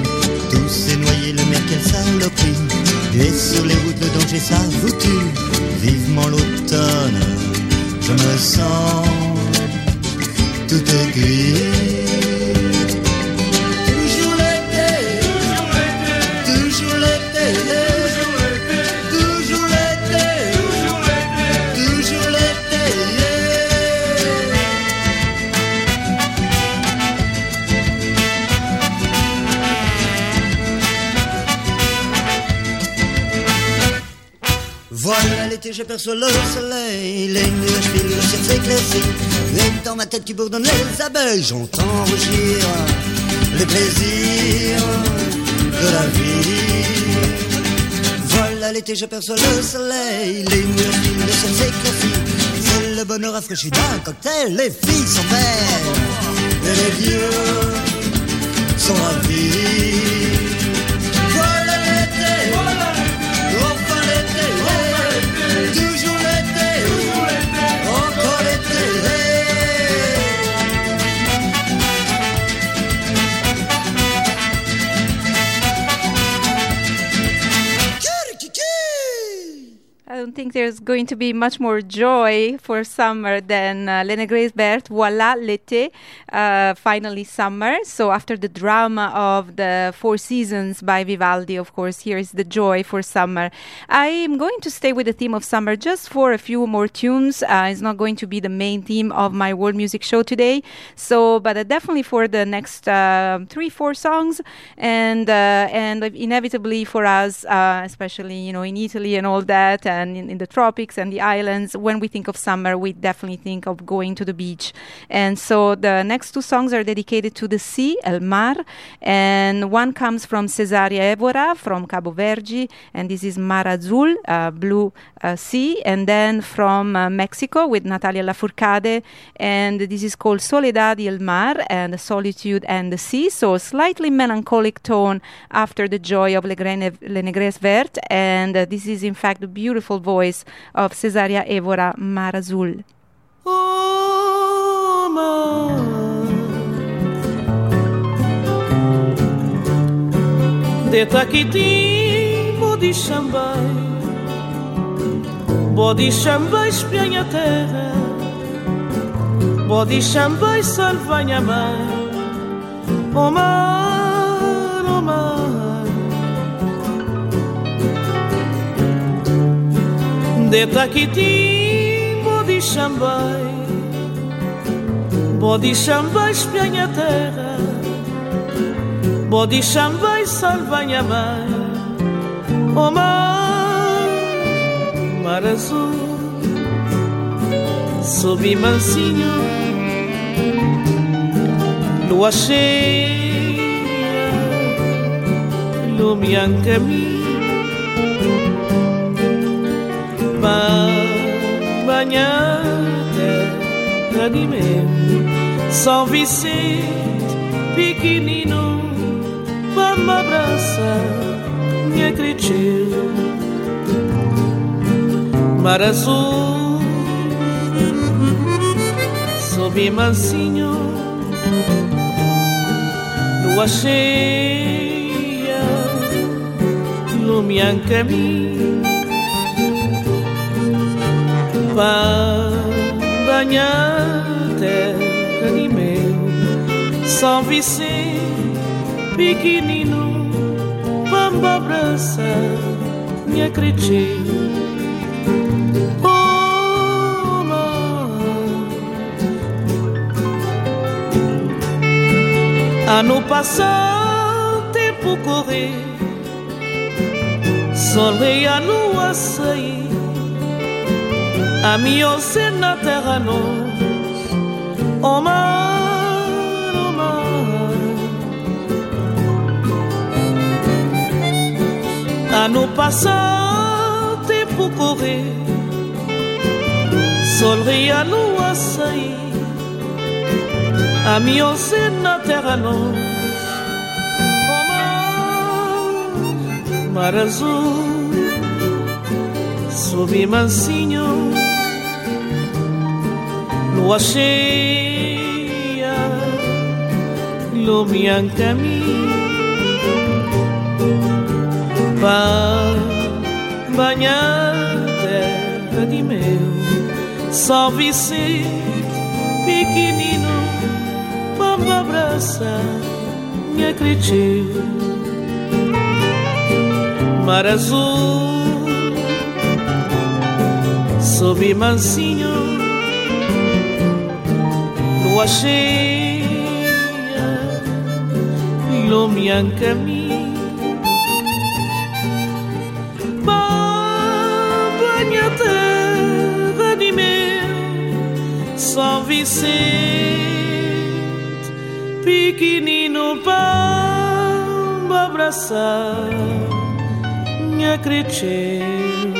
Tous ces noyés, le mer, quelle saloperie. Et sur les routes, le danger, ça vous tue. Vivement l'automne, je me sens tout est j'aperçois le soleil, les nuages filent, le ciel s'éclaircit. Et dans ma tête qui bourdonne les abeilles, j'entends rougir les plaisirs de la vie. Voilà l'été, j'aperçois le soleil, les nuages filent, le ciel s'éclaircit. C'est le bonheur rafraîchi d'un cocktail, les filles sont belles et les vieux sont ravis. Don't think there's going to be much more joy for summer than uh, Bert, Voila l'été, uh, finally summer. So after the drama of the Four Seasons by Vivaldi, of course, here is the joy for summer. I am going to stay with the theme of summer just for a few more tunes. Uh, it's not going to be the main theme of my world music show today. So, but uh, definitely for the next uh, three, four songs, and uh, and inevitably for us, uh, especially you know in Italy and all that, and in, in the tropics and the islands, when we think of summer, we definitely think of going to the beach. And so the next two songs are dedicated to the sea, El Mar, and one comes from Cesaria Evora from Cabo Verde, and this is Mar Azul, uh, blue uh, sea, and then from uh, Mexico with Natalia Lafourcade, and this is called Soledad y el Mar, and Solitude and the Sea, so a slightly melancholic tone after the joy of Le Grene, Le Negres Vert, and uh, this is in fact a beautiful voice of Cesaria Evora Mar Azul. Oh, mar. De Taquitim, Bodi Xambai, oma. A terra, Bodi Xambai salva a mãe, oh mar. de Taquitimbo de Xambai Bode Xambai espelha a terra Bode Xambai salva minha mãe o mãe, mar azul Subi mansinho Lua cheia Lumian caminho Banhar terra de meu São Vicente pequenino Vamos abraçar minha cretina Mar azul Sob mansinho Lua cheia Iluminan caminho Banhar terra de meu São Vicente pequenino Vamos abraçar minha cretina Oh, Ano passado, tempo correr e a lua sair Amis aussi nos Omar, Omar. A correr. passante pour courir Solri a nous assaillir. Terra aussi nos mar azul, subi mansinho Lua cheia Iluminan caminho Banhar terra de meu São Vicente pequenino Vamos abraçar minha cretina Mar azul Sob mansinho Terra de meu São Vicente Pequenino para abraçar Minha cretina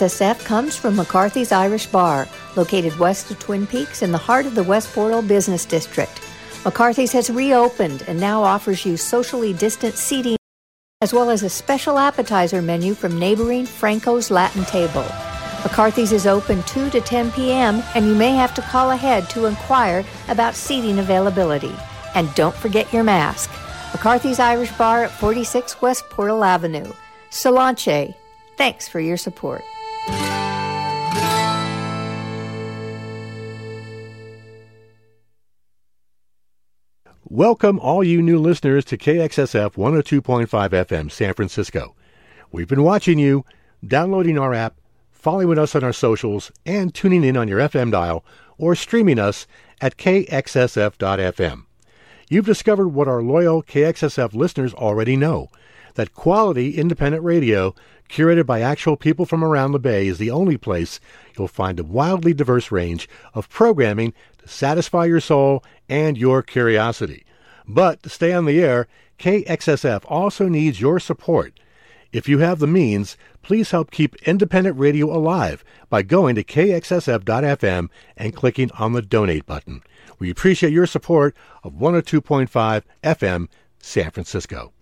KXSF comes from McCarthy's Irish Bar, located west of Twin Peaks in the heart of the West Portal Business District. McCarthy's has reopened and now offers you socially distant seating as well as a special appetizer menu from neighboring Franco's Latin Table. McCarthy's is open 2 to 10 p.m., and you may have to call ahead to inquire about seating availability. And don't forget your mask. McCarthy's Irish Bar at 46 West Portal Avenue. Sláinte, thanks for your support. Welcome, all you new listeners, to KXSF 102.5 FM San Francisco. We've been watching you, downloading our app, following us on our socials, and tuning in on your FM dial or streaming us at kxsf.fm. You've discovered what our loyal KXSF listeners already know that quality independent radio, curated by actual people from around the Bay, is the only place you'll find a wildly diverse range of programming to satisfy your soul and your curiosity. But to stay on the air, KXSF also needs your support. If you have the means, please help keep independent radio alive by going to kxsf.fm and clicking on the donate button. We appreciate your support of 102.5 FM San Francisco.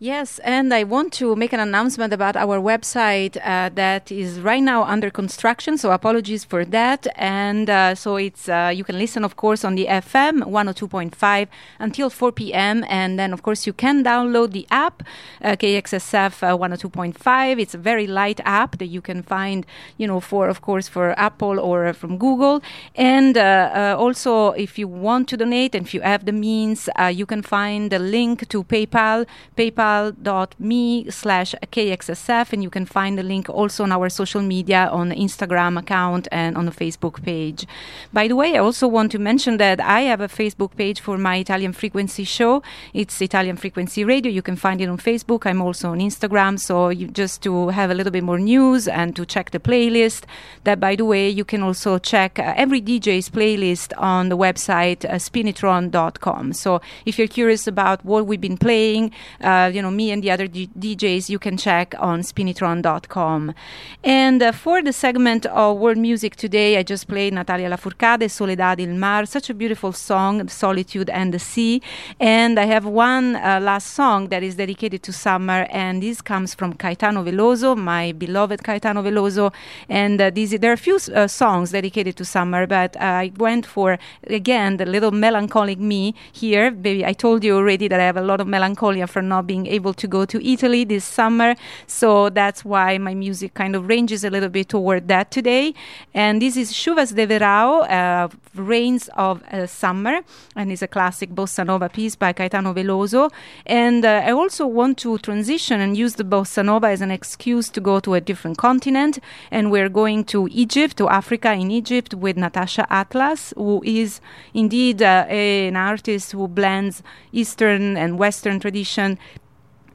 Yes, and I want to make an announcement about our website uh, that is right now under construction. So apologies for that. And uh, so it's uh, you can listen, of course, on the FM 102.5 until 4 p.m. And then, of course, you can download the app uh, KXSF uh, 102.5. It's a very light app that you can find, you know, for of course for Apple or from Google. And uh, also, if you want to donate and if you have the means, you can find the link to PayPal. PayPal paypal.me slash kxsf and you can find the link also on our social media on the instagram account and on the facebook page. By the way i also want to mention that i have a facebook page for my italian frequency show. It's italian frequency radio. You can find it on facebook. I'm also on instagram. So you just to have a little bit more news and to check the playlist. That by the way you can also check uh, every dj's playlist on the website uh, spinitron.com so if you're curious about what we've been playing uh, you know me and the other D- DJs you can check on spinitron.com. And uh, for the segment of world music today, I just played Natalia Lafourcade, Soledad il Mar, such a beautiful song, Solitude and the Sea. And I have one uh, last song that is dedicated to summer, and this comes from Caetano Veloso, my beloved Caetano Veloso. And uh, these, there are a few uh, songs dedicated to summer, but I went for again the little melancholic me here. Baby, I told you already that I have a lot of melancholia for not being able to go to Italy this summer. So that's why my music kind of ranges a little bit toward that today. And this is Chuvas de Verão, uh, Rains of uh, Summer, and it's a classic bossa nova piece by Caetano Veloso. And uh, I also want to transition and use the bossa nova as an excuse to go to a different continent. And we're going to Egypt, to Africa in Egypt, with Natacha Atlas, who is indeed uh, a- an artist who blends Eastern and Western tradition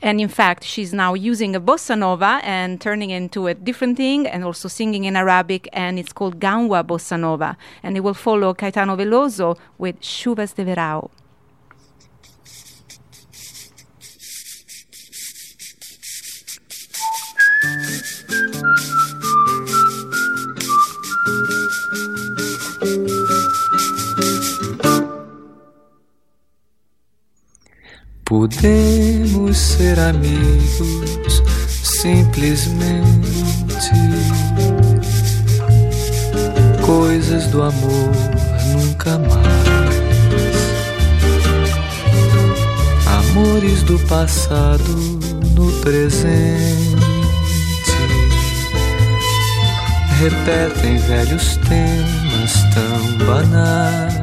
and in fact, she's now using a bossa nova and turning it into a different thing and also singing in Arabic, and it's called Ghanwa Bossa Nova. And it will follow Caetano Veloso with Chuvas de Verão. Podemos ser amigos simplesmente. Coisas do amor nunca mais. Amores do passado no presente. Repetem velhos temas tão banais.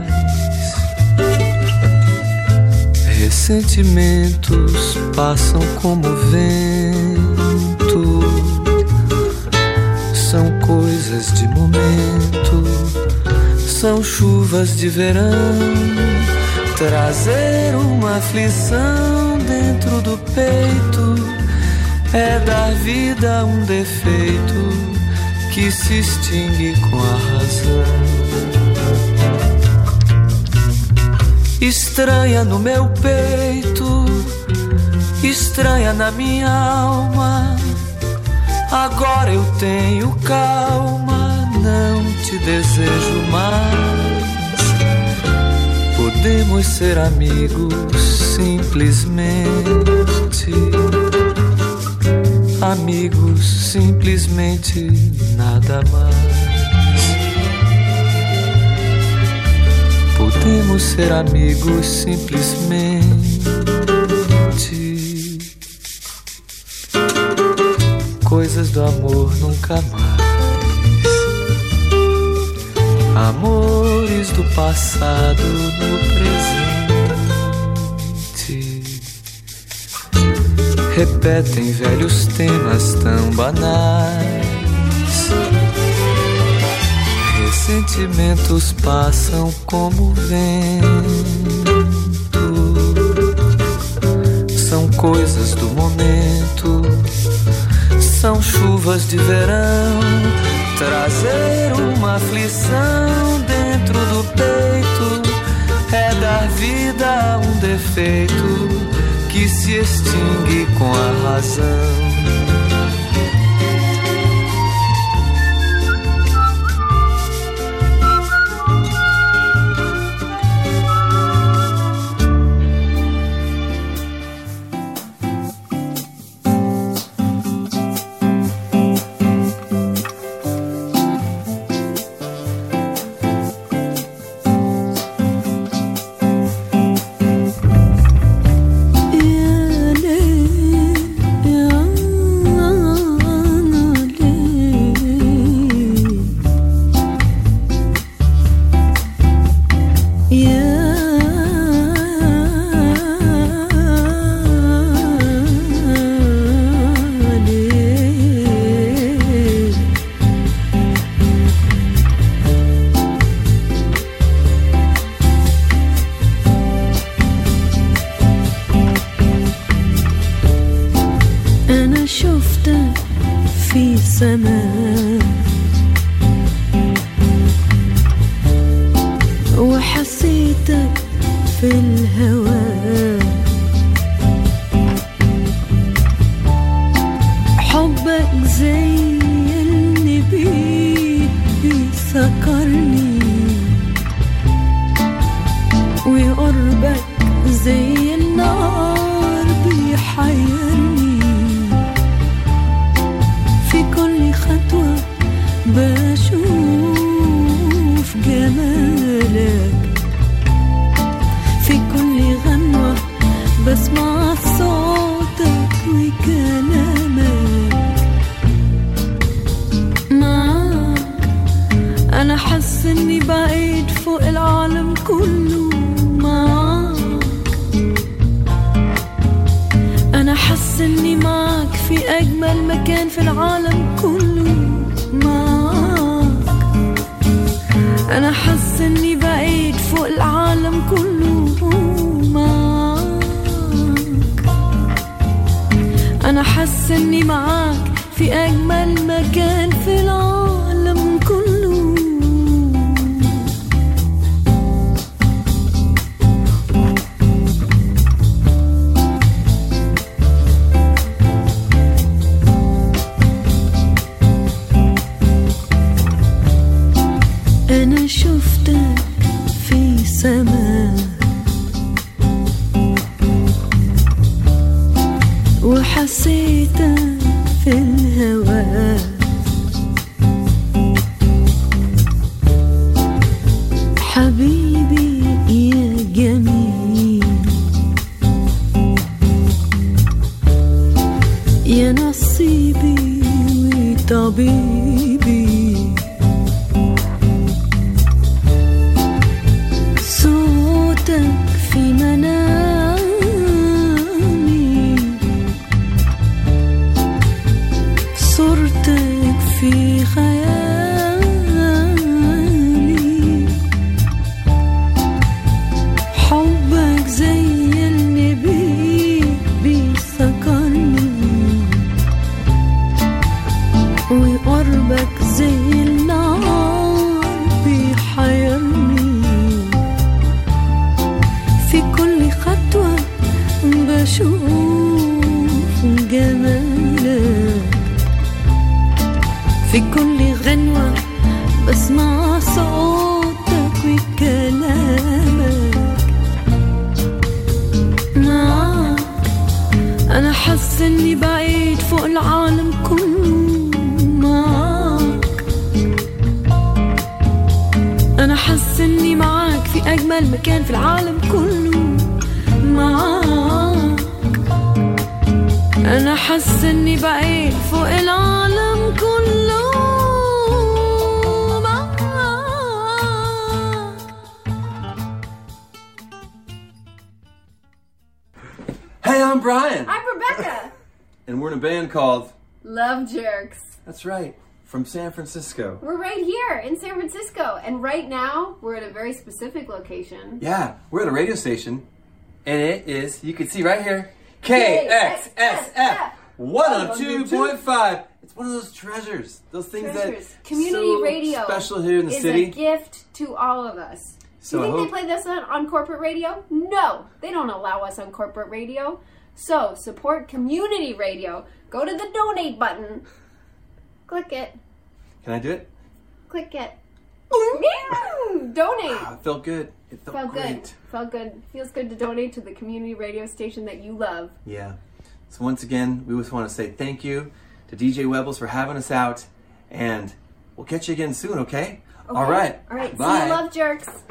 Ressentimentos passam como vento, são coisas de momento, são chuvas de verão. Trazer uma aflição dentro do peito é dar vida a um defeito que se extingue com a razão. Estranha no meu peito, estranha na minha alma. Agora eu tenho calma, não te desejo mais. Podemos ser amigos simplesmente. Amigos simplesmente nada mais. Podemos ser amigos simplesmente. Coisas do amor nunca mais. Amores do passado no presente. Repetem velhos temas tão banais. Sentimentos passam como vento. São coisas do momento. São chuvas de verão. Trazer uma aflição dentro do peito é dar vida a um defeito que se extingue com a razão. San Francisco. We're right here in San Francisco, and right now we're at a very specific location. Yeah, we're at a radio station, and it is, you can see right here, KXSF 102.5. It's one of those treasures, those things Treasures. that Community so radio special here in the is city. a gift to all of us. So Do you think they play this on, on corporate radio? No, they don't allow us on corporate radio. So support community radio. Go to the donate button. Click it. Can I do it? Click it. Meow! donate. Ah, it felt good. It felt, Felt great. good. Felt good. Feels good to donate to the community radio station that you love. Yeah. So once again, we just want to say thank you to DJ Webbles for having us out, and we'll catch you again soon, okay? All Okay? right. All right. Bye. See you, love jerks.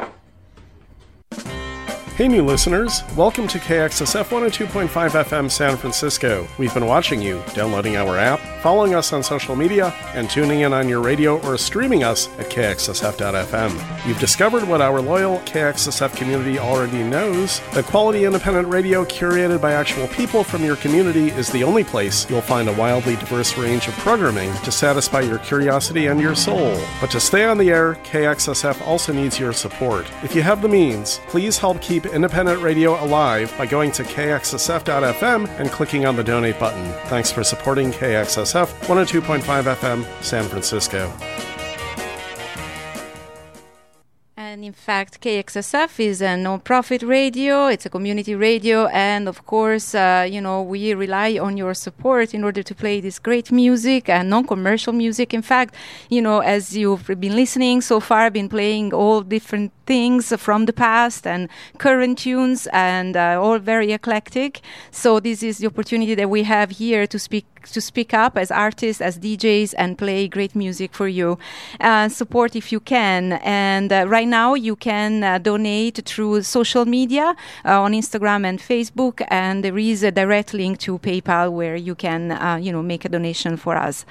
Hey, new listeners. Welcome to KXSF 102.5 FM San Francisco. We've been watching you, downloading our app, following us on social media, and tuning in on your radio or streaming us at KXSF.FM. You've discovered what our loyal KXSF community already knows that quality independent radio curated by actual people from your community is the only place you'll find a wildly diverse range of programming to satisfy your curiosity and your soul. But to stay on the air, KXSF also needs your support. If you have the means, please help keep independent radio alive by going to kxsf.fm and clicking on the donate button. Thanks for supporting KXSF 102.5 FM San Francisco. In fact, KXSF is a non-profit radio. It's a community radio, and of course, uh, you know, we rely on your support in order to play this great music and non-commercial music. In fact, you know, as you've been listening so far, I've been playing all different things from the past and current tunes, and uh, all very eclectic. So this is the opportunity that we have here to speak to speak up as artists, as DJs, and play great music for you. Uh, support if you can. And uh, right now, you can uh, donate through social media uh, on Instagram and Facebook, and there is a direct link to PayPal where you can, uh, you know, make a donation for us.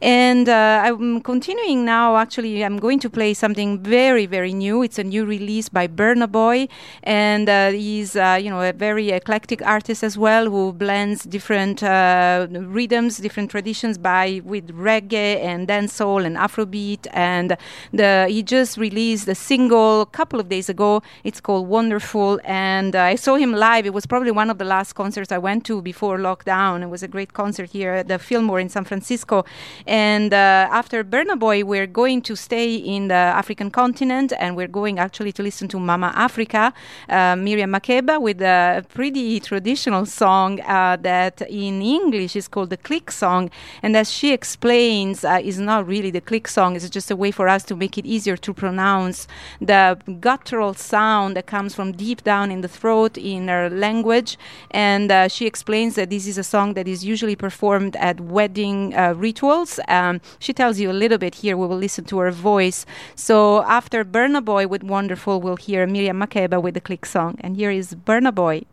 And uh, I'm continuing now. Actually, I'm going to play something very, very new. It's a new release by Burna Boy, and he's, you know, a very eclectic artist as well who blends different uh, rhythms, different traditions by with reggae and dancehall and Afrobeat. And the he just released a single a couple of days ago. It's called Wonderful, and uh, I saw him live. It was probably one of the last concerts I went to before lockdown. It was a great concert here at the Fillmore in San Francisco. And uh, after Burna Boy, we're going to stay in the African continent, and we're going actually to listen to Mama Africa, uh, Miriam Makeba, with a pretty traditional song uh, that in English is called the click song. And as she explains, uh, is not really the click song, it's just a way for us to make it easier to pronounce the guttural sound that comes from deep down in the throat in her language. And uh, she explains that this is a song that is usually performed at wedding uh, rituals. Um, she tells you a little bit here. We will listen to her voice. So after Burna Boy with Wonderful, we'll hear Miriam Makeba with the click song. And here is Burna Boy.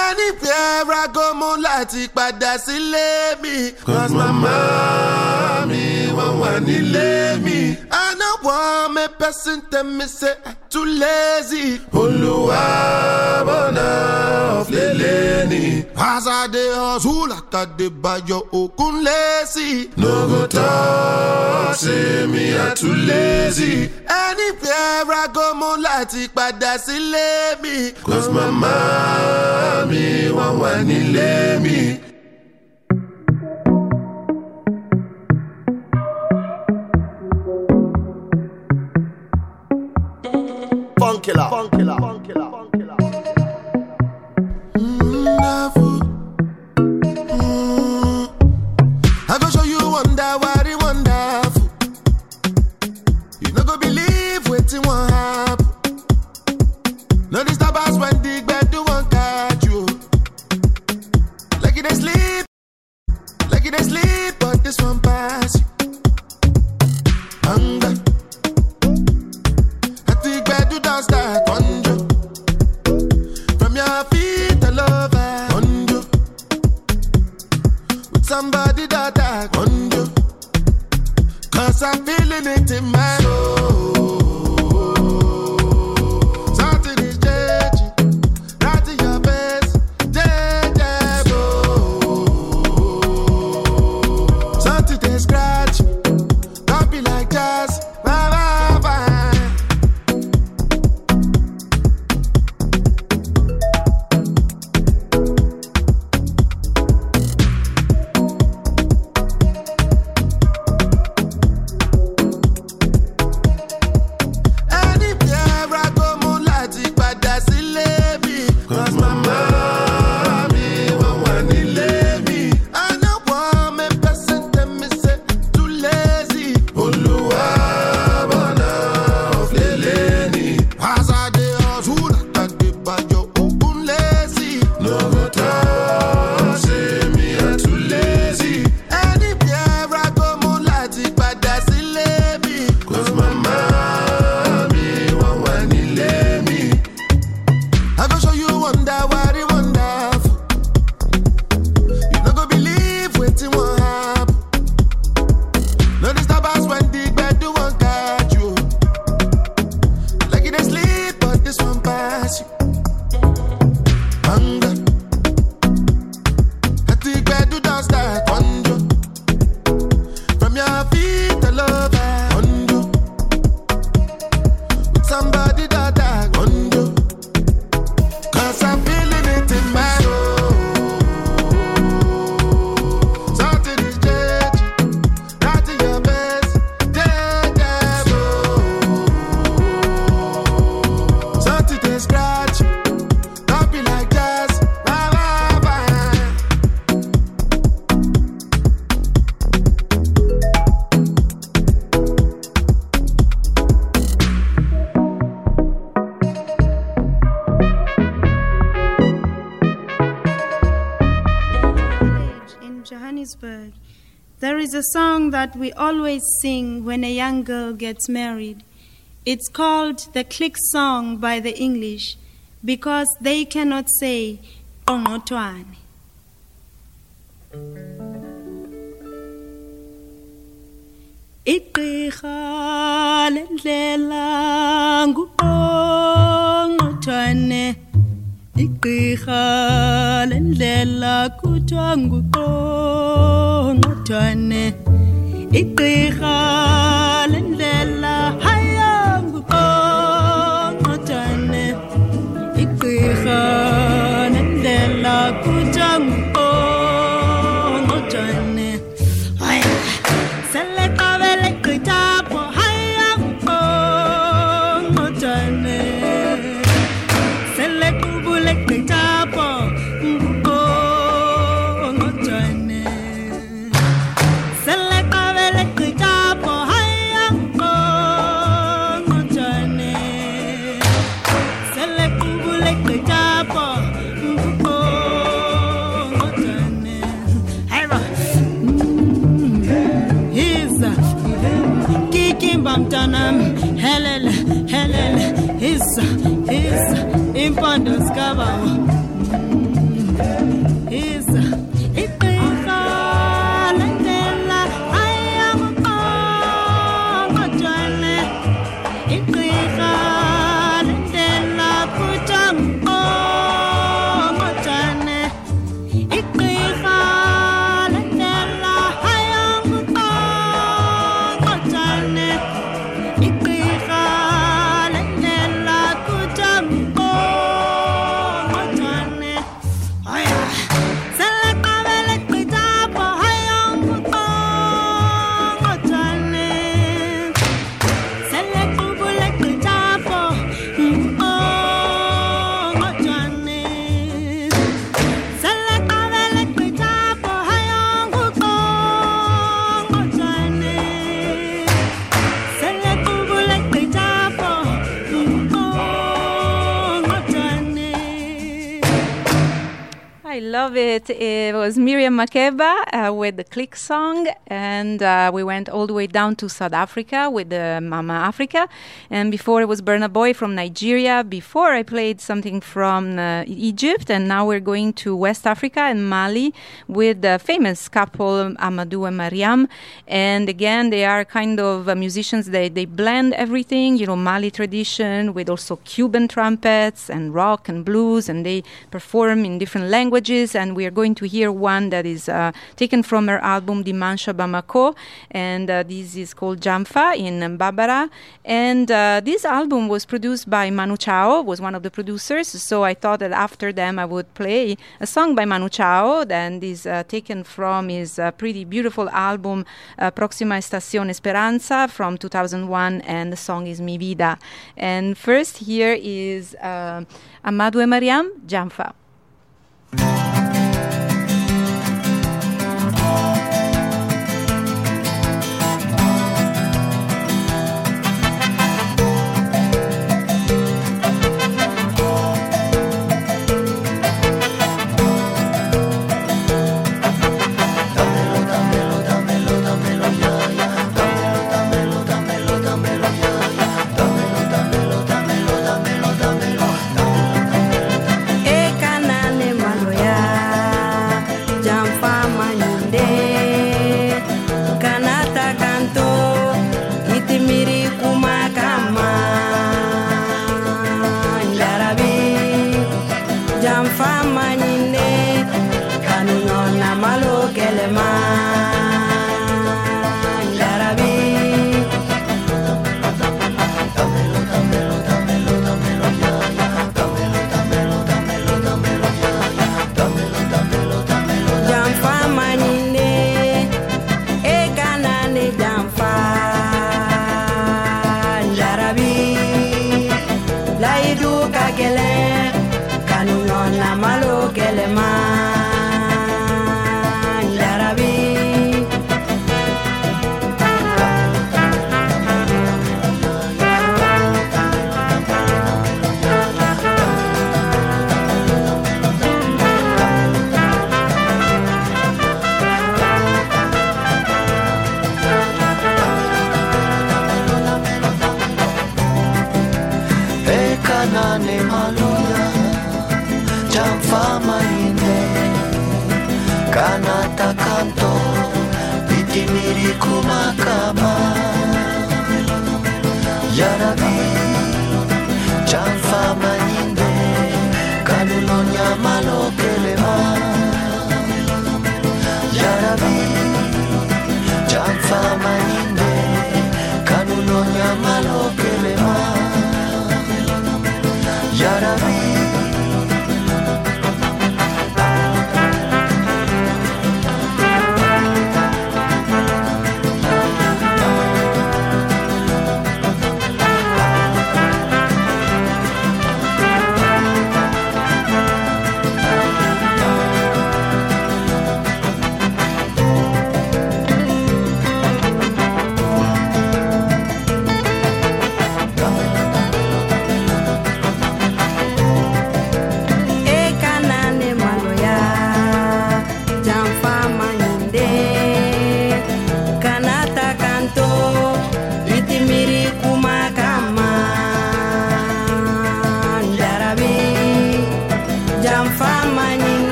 ẹni tí ẹ ra gómù láti padà sílé mi cause mama mi. Wọ́n wà nílé mi. I no want me person tell me say I too lazy. Olúwa bọ̀nà ọ̀flẹ̀lẹ̀ ni. As I dey hustle dey bayo okun lazy. No go talk say me I too lazy. Anywhere I go mo láti padà sílé mi. Cause mama mi wọ́n wà nílé mi. Funkilla. Funkilla. I song that we always sing when a young girl gets married. It's called the click song by the English because they cannot say "Qongqothwane." Kikimba Makeba uh, with the Click song, and uh, we went all the way down to South Africa with the Mama Africa. And before it was Burna Boy from Nigeria. Before I played something from uh, Egypt, and now we're going to West Africa and Mali with the famous couple Amadou and Mariam. And again, they are kind of uh, musicians. They they blend everything, you know, Mali tradition with also Cuban trumpets and rock and blues, and they perform in different languages. And we are going to hear one that is uh, taken from her album Dimanche à Bamako, and uh, this is called Djanfa in Bambara. And uh, this album was produced by Manu Chao, was one of the producers. So I thought that after them I would play a song by Manu Chao. This uh, taken from his pretty beautiful album Proxima Estación Esperanza from 2001, and the song is Mi Vida. And first here is uh, Amadou Mariam Djanfa.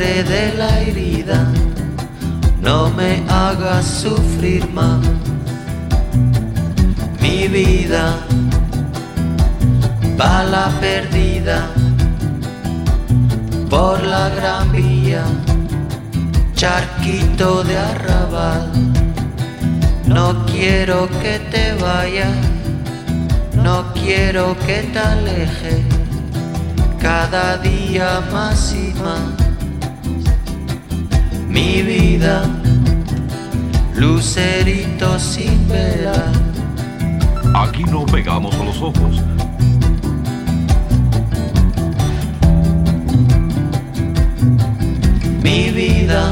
De la herida, no me hagas sufrir más. Mi vida, bala perdida, por la gran vía, charquito de arrabal, no quiero que te vayas no quiero que te aleje. Cada día más y más. Mi vida, lucerito sin vela. Aquí no pegamos a los ojos. Mi vida,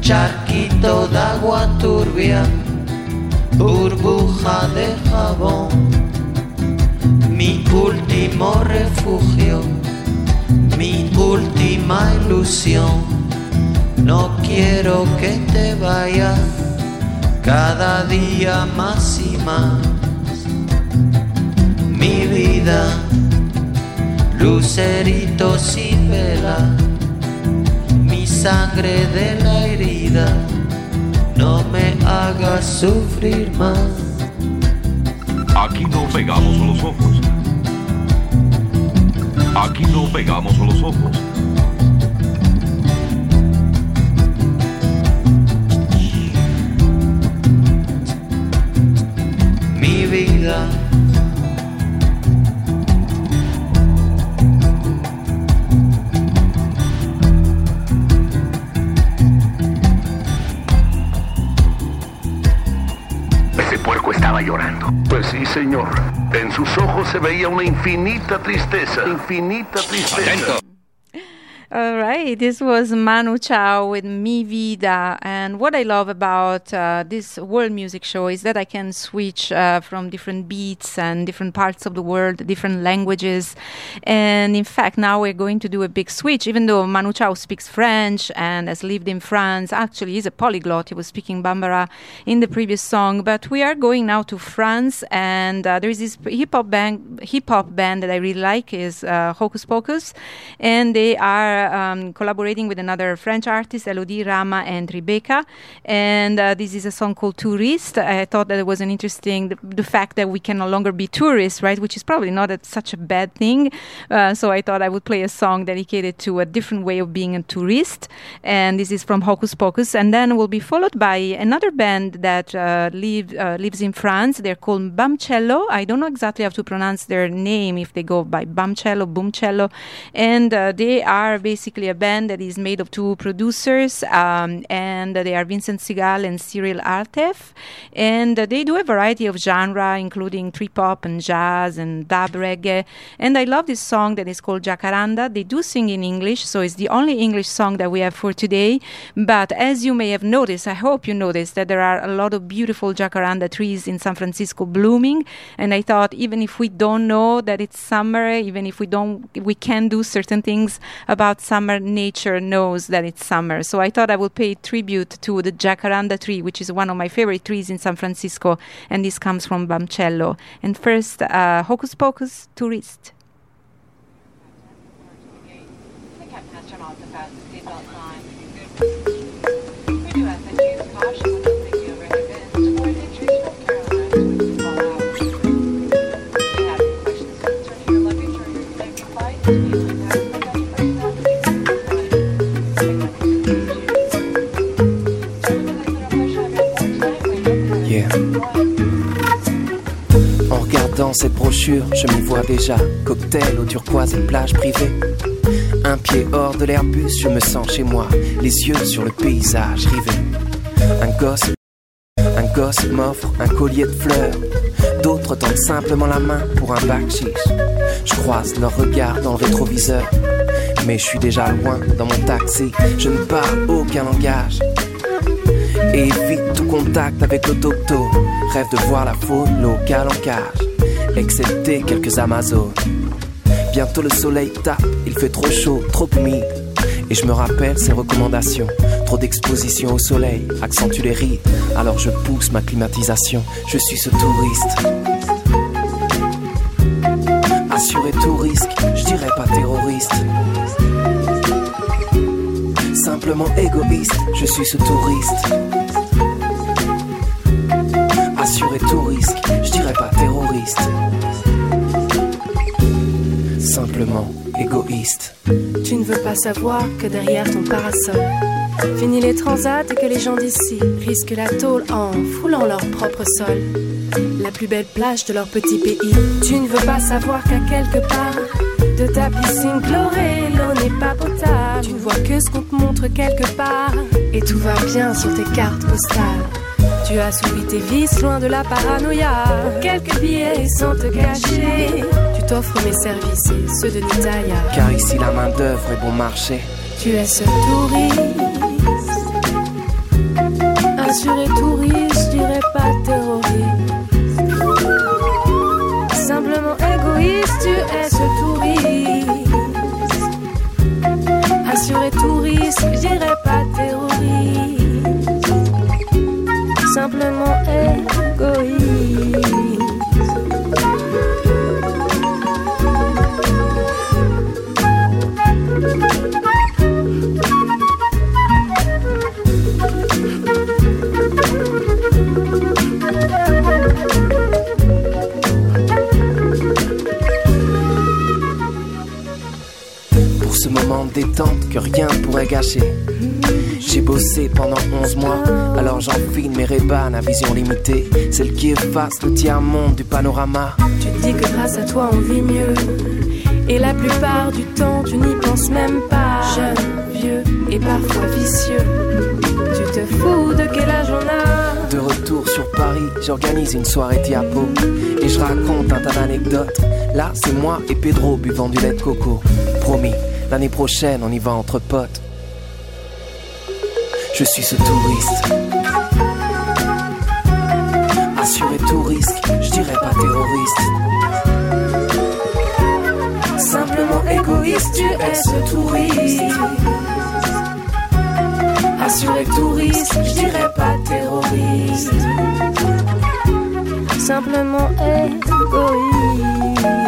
charquito de agua turbia, burbuja de jabón, mi último refugio, mi última ilusión. No quiero que te vayas cada día más y más. Mi vida, lucerito sin vela, mi sangre de la herida no me hagas sufrir más. Aquí no pegamos los ojos. Aquí no pegamos los ojos. Vida. Ese puerco estaba llorando. Pues sí, señor. En sus ojos se veía una infinita tristeza. Infinita tristeza. Right, this was Manu Chao with Mi Vida. And what I love about uh, this world music show is that I can switch uh, from different beats and different parts of the world, different languages. And in fact, now we're going to do a big switch, even though Manu Chao speaks French and has lived in France. Actually, he's a polyglot. He was speaking Bambara in the previous song. But we are going now to France, and uh, there is this hip hop band, hip hop band that I really like is uh, Hocus Pocus, and they are um, collaborating with another French artist, Elodie Rama and Rebecca. And uh, this is a song called Tourist. I thought that it was an interesting, the, the fact that we can no longer be tourists, right? Which is probably not a, such a bad thing. Uh, so I thought I would play a song dedicated to a different way of being a tourist. And this is from Hocus Pocus. And then will be followed by another band that uh, live, uh, lives in France. They're called Bumcello. I don't know exactly how to pronounce their name, if they go by Bamcello, Boomcello. And uh, they are basically a band that is made of two producers, um, and they are Vincent Segal and Cyril Atef. And they do a variety of genre, including trip hop and jazz and dub reggae. And I love this song that is called Jacaranda. They do sing in English, so it's the only English song that we have for today. But as you may have noticed, I hope you noticed that there are a lot of beautiful jacaranda trees in San Francisco blooming. And I thought, even if we don't know that it's summer, even if we don't, we can do certain things about summer, nature knows that it's summer. So I thought I would pay tribute to the jacaranda tree, which is one of my favorite trees in San Francisco. And this comes from Bumcello. And first, uh, Hocus Pocus Tourist. En regardant cette brochure, je m'y vois déjà. Cocktail aux turquoise et plage privée. Un pied hors de l'Airbus, je me sens chez moi. Les yeux sur le paysage rivé. Un gosse, un gosse m'offre un collier de fleurs. D'autres tendent simplement la main pour un bac. Je croise leur regard dans le rétroviseur. Mais je suis déjà loin dans mon taxi. Je ne parle aucun langage. Et évite tout contact avec l'auto Rêve de voir la faune locale en cage, excepté quelques Amazones. Bientôt le soleil tape, il fait trop chaud, trop humide. Et je me rappelle ses recommandations. Trop d'exposition au soleil accentue les rides. Alors je pousse ma climatisation. Je suis ce touriste. Assuré tout risque, je dirais pas terroriste. Simplement égoïste, je suis ce touriste. Je dirais pas terroriste. Simplement égoïste. Tu ne veux pas savoir que derrière ton parasol, fini les transats et que les gens d'ici risquent la tôle en foulant leur propre sol. La plus belle plage de leur petit pays. Tu ne veux pas savoir qu'à quelque part de ta piscine chlorée, l'eau n'est pas potable. Tu ne vois que ce qu'on te montre quelque part et tout va bien sur tes cartes postales. Tu as soulevé tes vis loin de la paranoïa. Pour quelques billets sans te cacher, tu t'offres mes services et ceux de Nitaya. Car ici la main d'œuvre est bon marché. Tu es ce touriste, assuré touriste, je dirais pas terroriste. Simplement égoïste, tu es ce touriste. Assuré touriste, je que rien pourrait gâcher. J'ai bossé pendant 11 mois, alors j'enfile mes rébans à vision limitée, celle qui efface le tiers-monde du panorama. Tu dis que grâce à toi on vit mieux, et la plupart du temps tu n'y penses même pas. Jeune, vieux et parfois vicieux, tu te fous de quel âge on a. De retour sur Paris, j'organise une soirée Tiapo, et je raconte un tas d'anecdotes. Là, c'est moi et Pedro buvant du lait de coco. Promis, l'année prochaine on y va entre potes. Je suis ce touriste. Assuré tout risque, je dirais pas terroriste. Simplement égoïste, tu es ce touriste. Assuré touriste, je dirais pas terroriste. Simplement égoïste.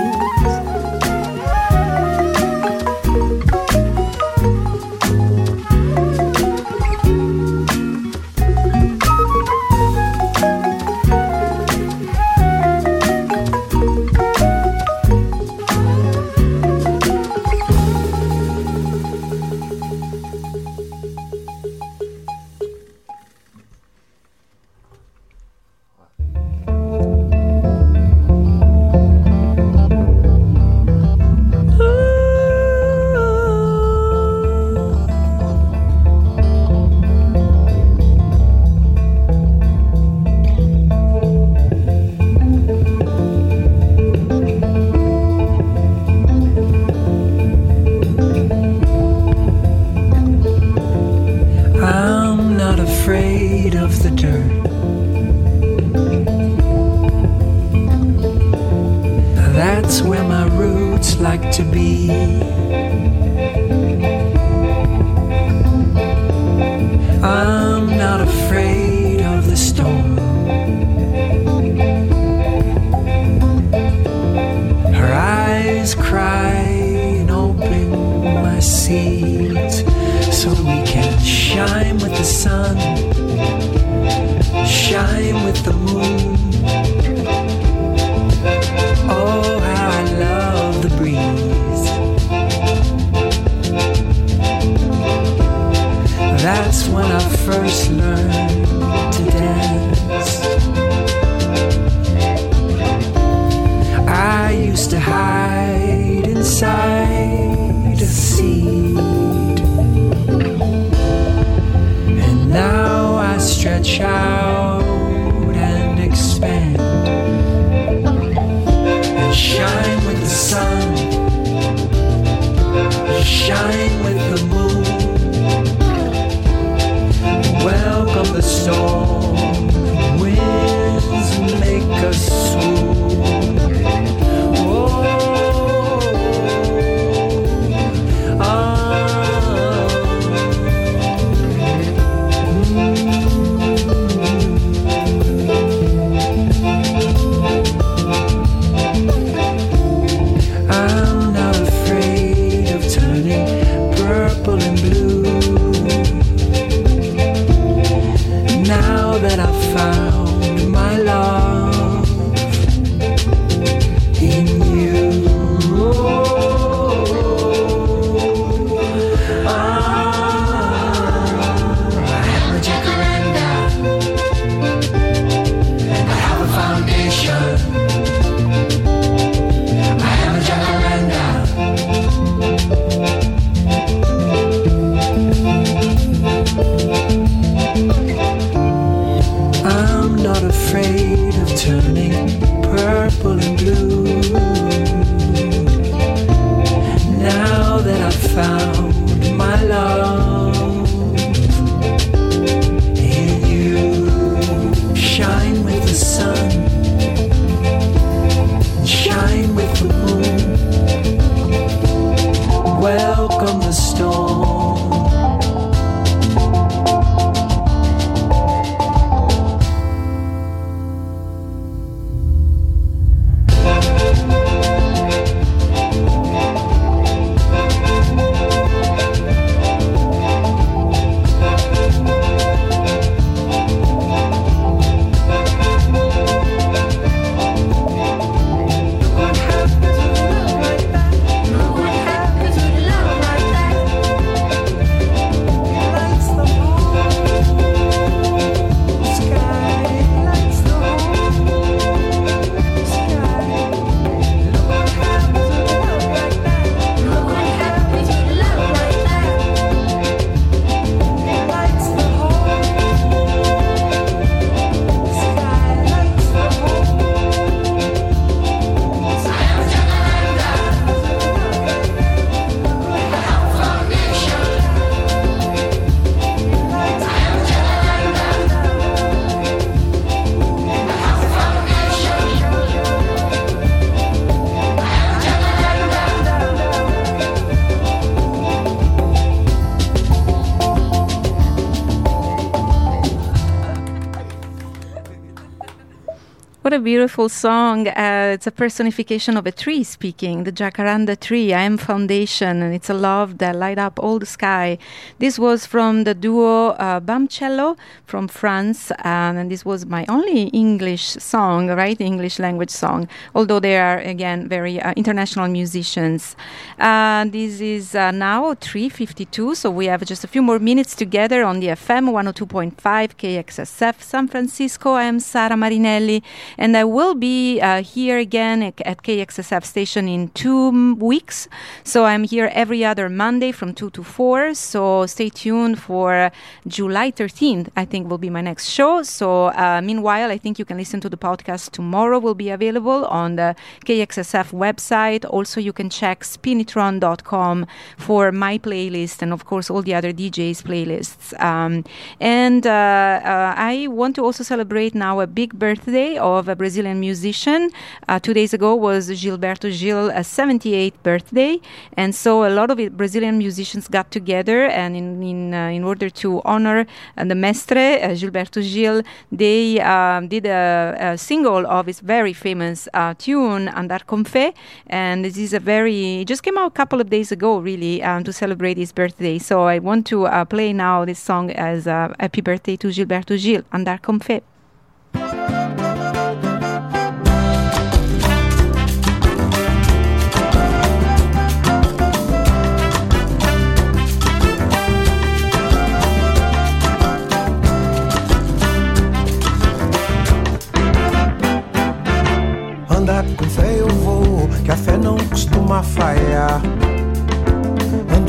What a beautiful song. Uh, it's a personification of a tree speaking, the jacaranda tree. I am foundation, and it's a love that light up all the sky. This was from the duo uh, Bumcello from France, um, and this was my only English song, right? English language song, although they are, again, very uh, international musicians. Uh, this is uh, now 3.52, so we have just a few more minutes together on the FM 102.5 KXSF San Francisco. I am Sara Marinelli, and I will be uh, here again at, at KXSF station in two weeks. So I'm here every other Monday from 2 to 4. So stay tuned for July 13th, I think will be my next show. So uh, meanwhile, I think you can listen to the podcast tomorrow, will be available on the KXSF website. Also, you can check spinitron.com for my playlist and, of course, all the other DJs' playlists. Um, and uh, uh, I want to also celebrate now a big birthday of a Brazilian musician. Uh, two days ago was Gilberto Gil, a 78th birthday, and so a lot of it, Brazilian musicians got together, and in in, uh, in order to honor uh, the mestre uh, Gilberto Gil, they um, did a, a, single of his very famous uh, tune Andar com Fé, and this is a very it just came out a couple of days ago, really, um, to celebrate his birthday. So I want to play now this song as a happy birthday to Gilberto Gil, Andar com Fé.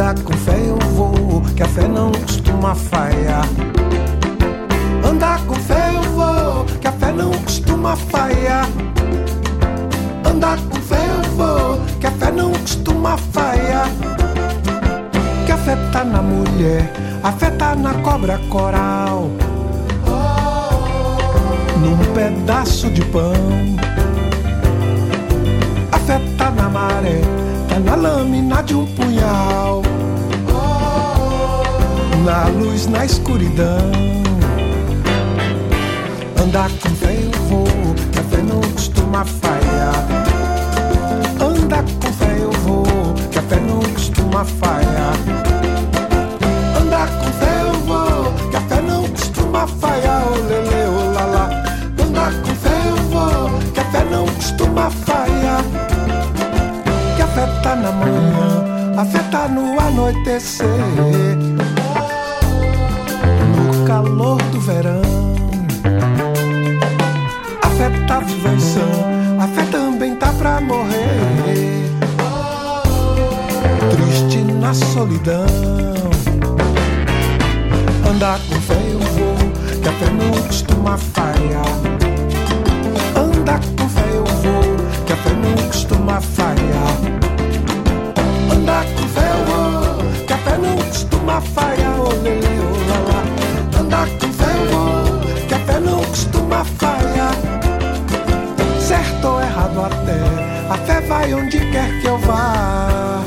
Andar com fé eu vou, que a fé não costuma falhar. Andar com fé eu vou, que a fé não costuma falhar. Andar com fé eu vou, que a fé não costuma falhar. Que a fé tá na mulher, a fé tá na cobra coral. Num pedaço de pão. A fé tá na maré, tá na lâmina de um punhal. Na luz, na escuridão. Andar com fé eu vou, que a fé não costuma falhar. Andar com fé eu vou, que a fé não costuma falhar. Andar com fé eu vou, que a fé não costuma falhar. Oh, lele, oh. Andar com fé eu vou, que a fé não costuma falhar. Que a fé tá na manhã, a fé tá no anoitecer. Calor do verão. A fé tá viva e sã, a fé também tá pra morrer. Triste na solidão. Andar com fé eu vou, que a fé não costuma falhar. Andar com fé eu vou, que a fé não costuma falhar. Andar com fé eu vou, que a fé não costuma falhar. Oh, Errado até, a fé vai onde quer que eu vá.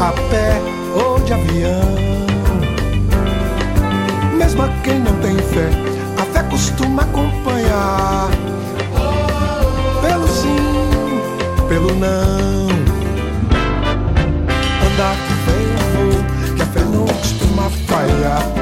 A pé ou de avião. Mesmo a quem não tem fé, a fé costuma acompanhar. Pelo sim, pelo não. Andar fé eu vou, que a fé não costuma falhar.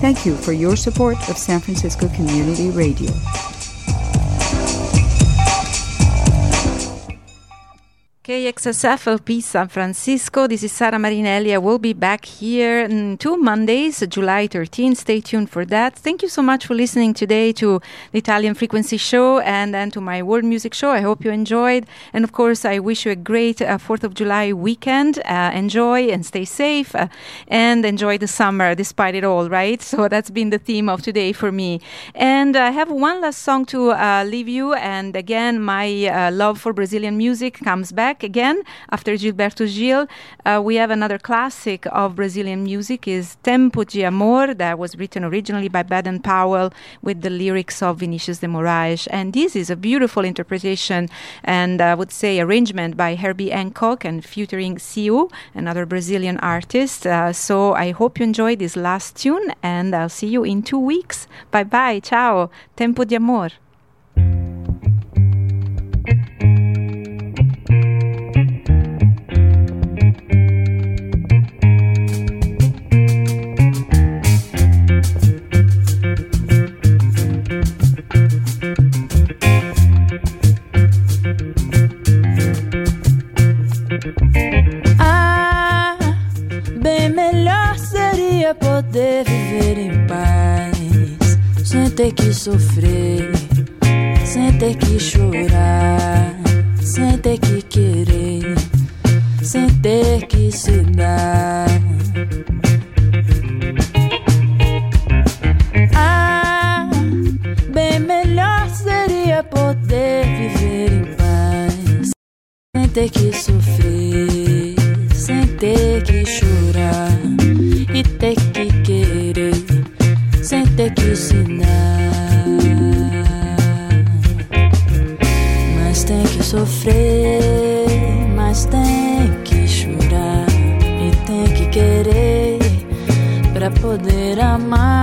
Thank you for your support of San Francisco Community Radio. KXSFLP San Francisco. This is Sara Marinelli. I will be back here two Mondays, July 13. Stay tuned for that. Thank you so much for listening today to the Italian Frequency Show and then to my world music show. I hope you enjoyed. And of course, I wish you a great uh, 4th of July weekend. Uh, enjoy and stay safe uh, and enjoy the summer despite it all, right? So that's been the theme of today for me. And I have one last song to uh, leave you. And again, my uh, love for Brazilian music comes back again after Gilberto Gil. Uh, we have another classic of Brazilian music is Tempo de Amor that was written originally by Baden Powell with the lyrics of Vinicius de Moraes. And this is a beautiful interpretation and I would say arrangement by Herbie Hancock and featuring Céu, another Brazilian artist. Uh, so I hope you enjoyed this last tune and I'll see you in two weeks. Bye bye. Ciao. Tempo de Amor. Poder viver em paz, sem ter que sofrer, sem ter que chorar, sem ter que querer, sem ter que se dar. Ah, bem melhor seria poder viver em paz, sem ter que sofrer, sem ter que chorar dar. Mas tem que sofrer, mas tem que chorar e tem que querer pra poder amar.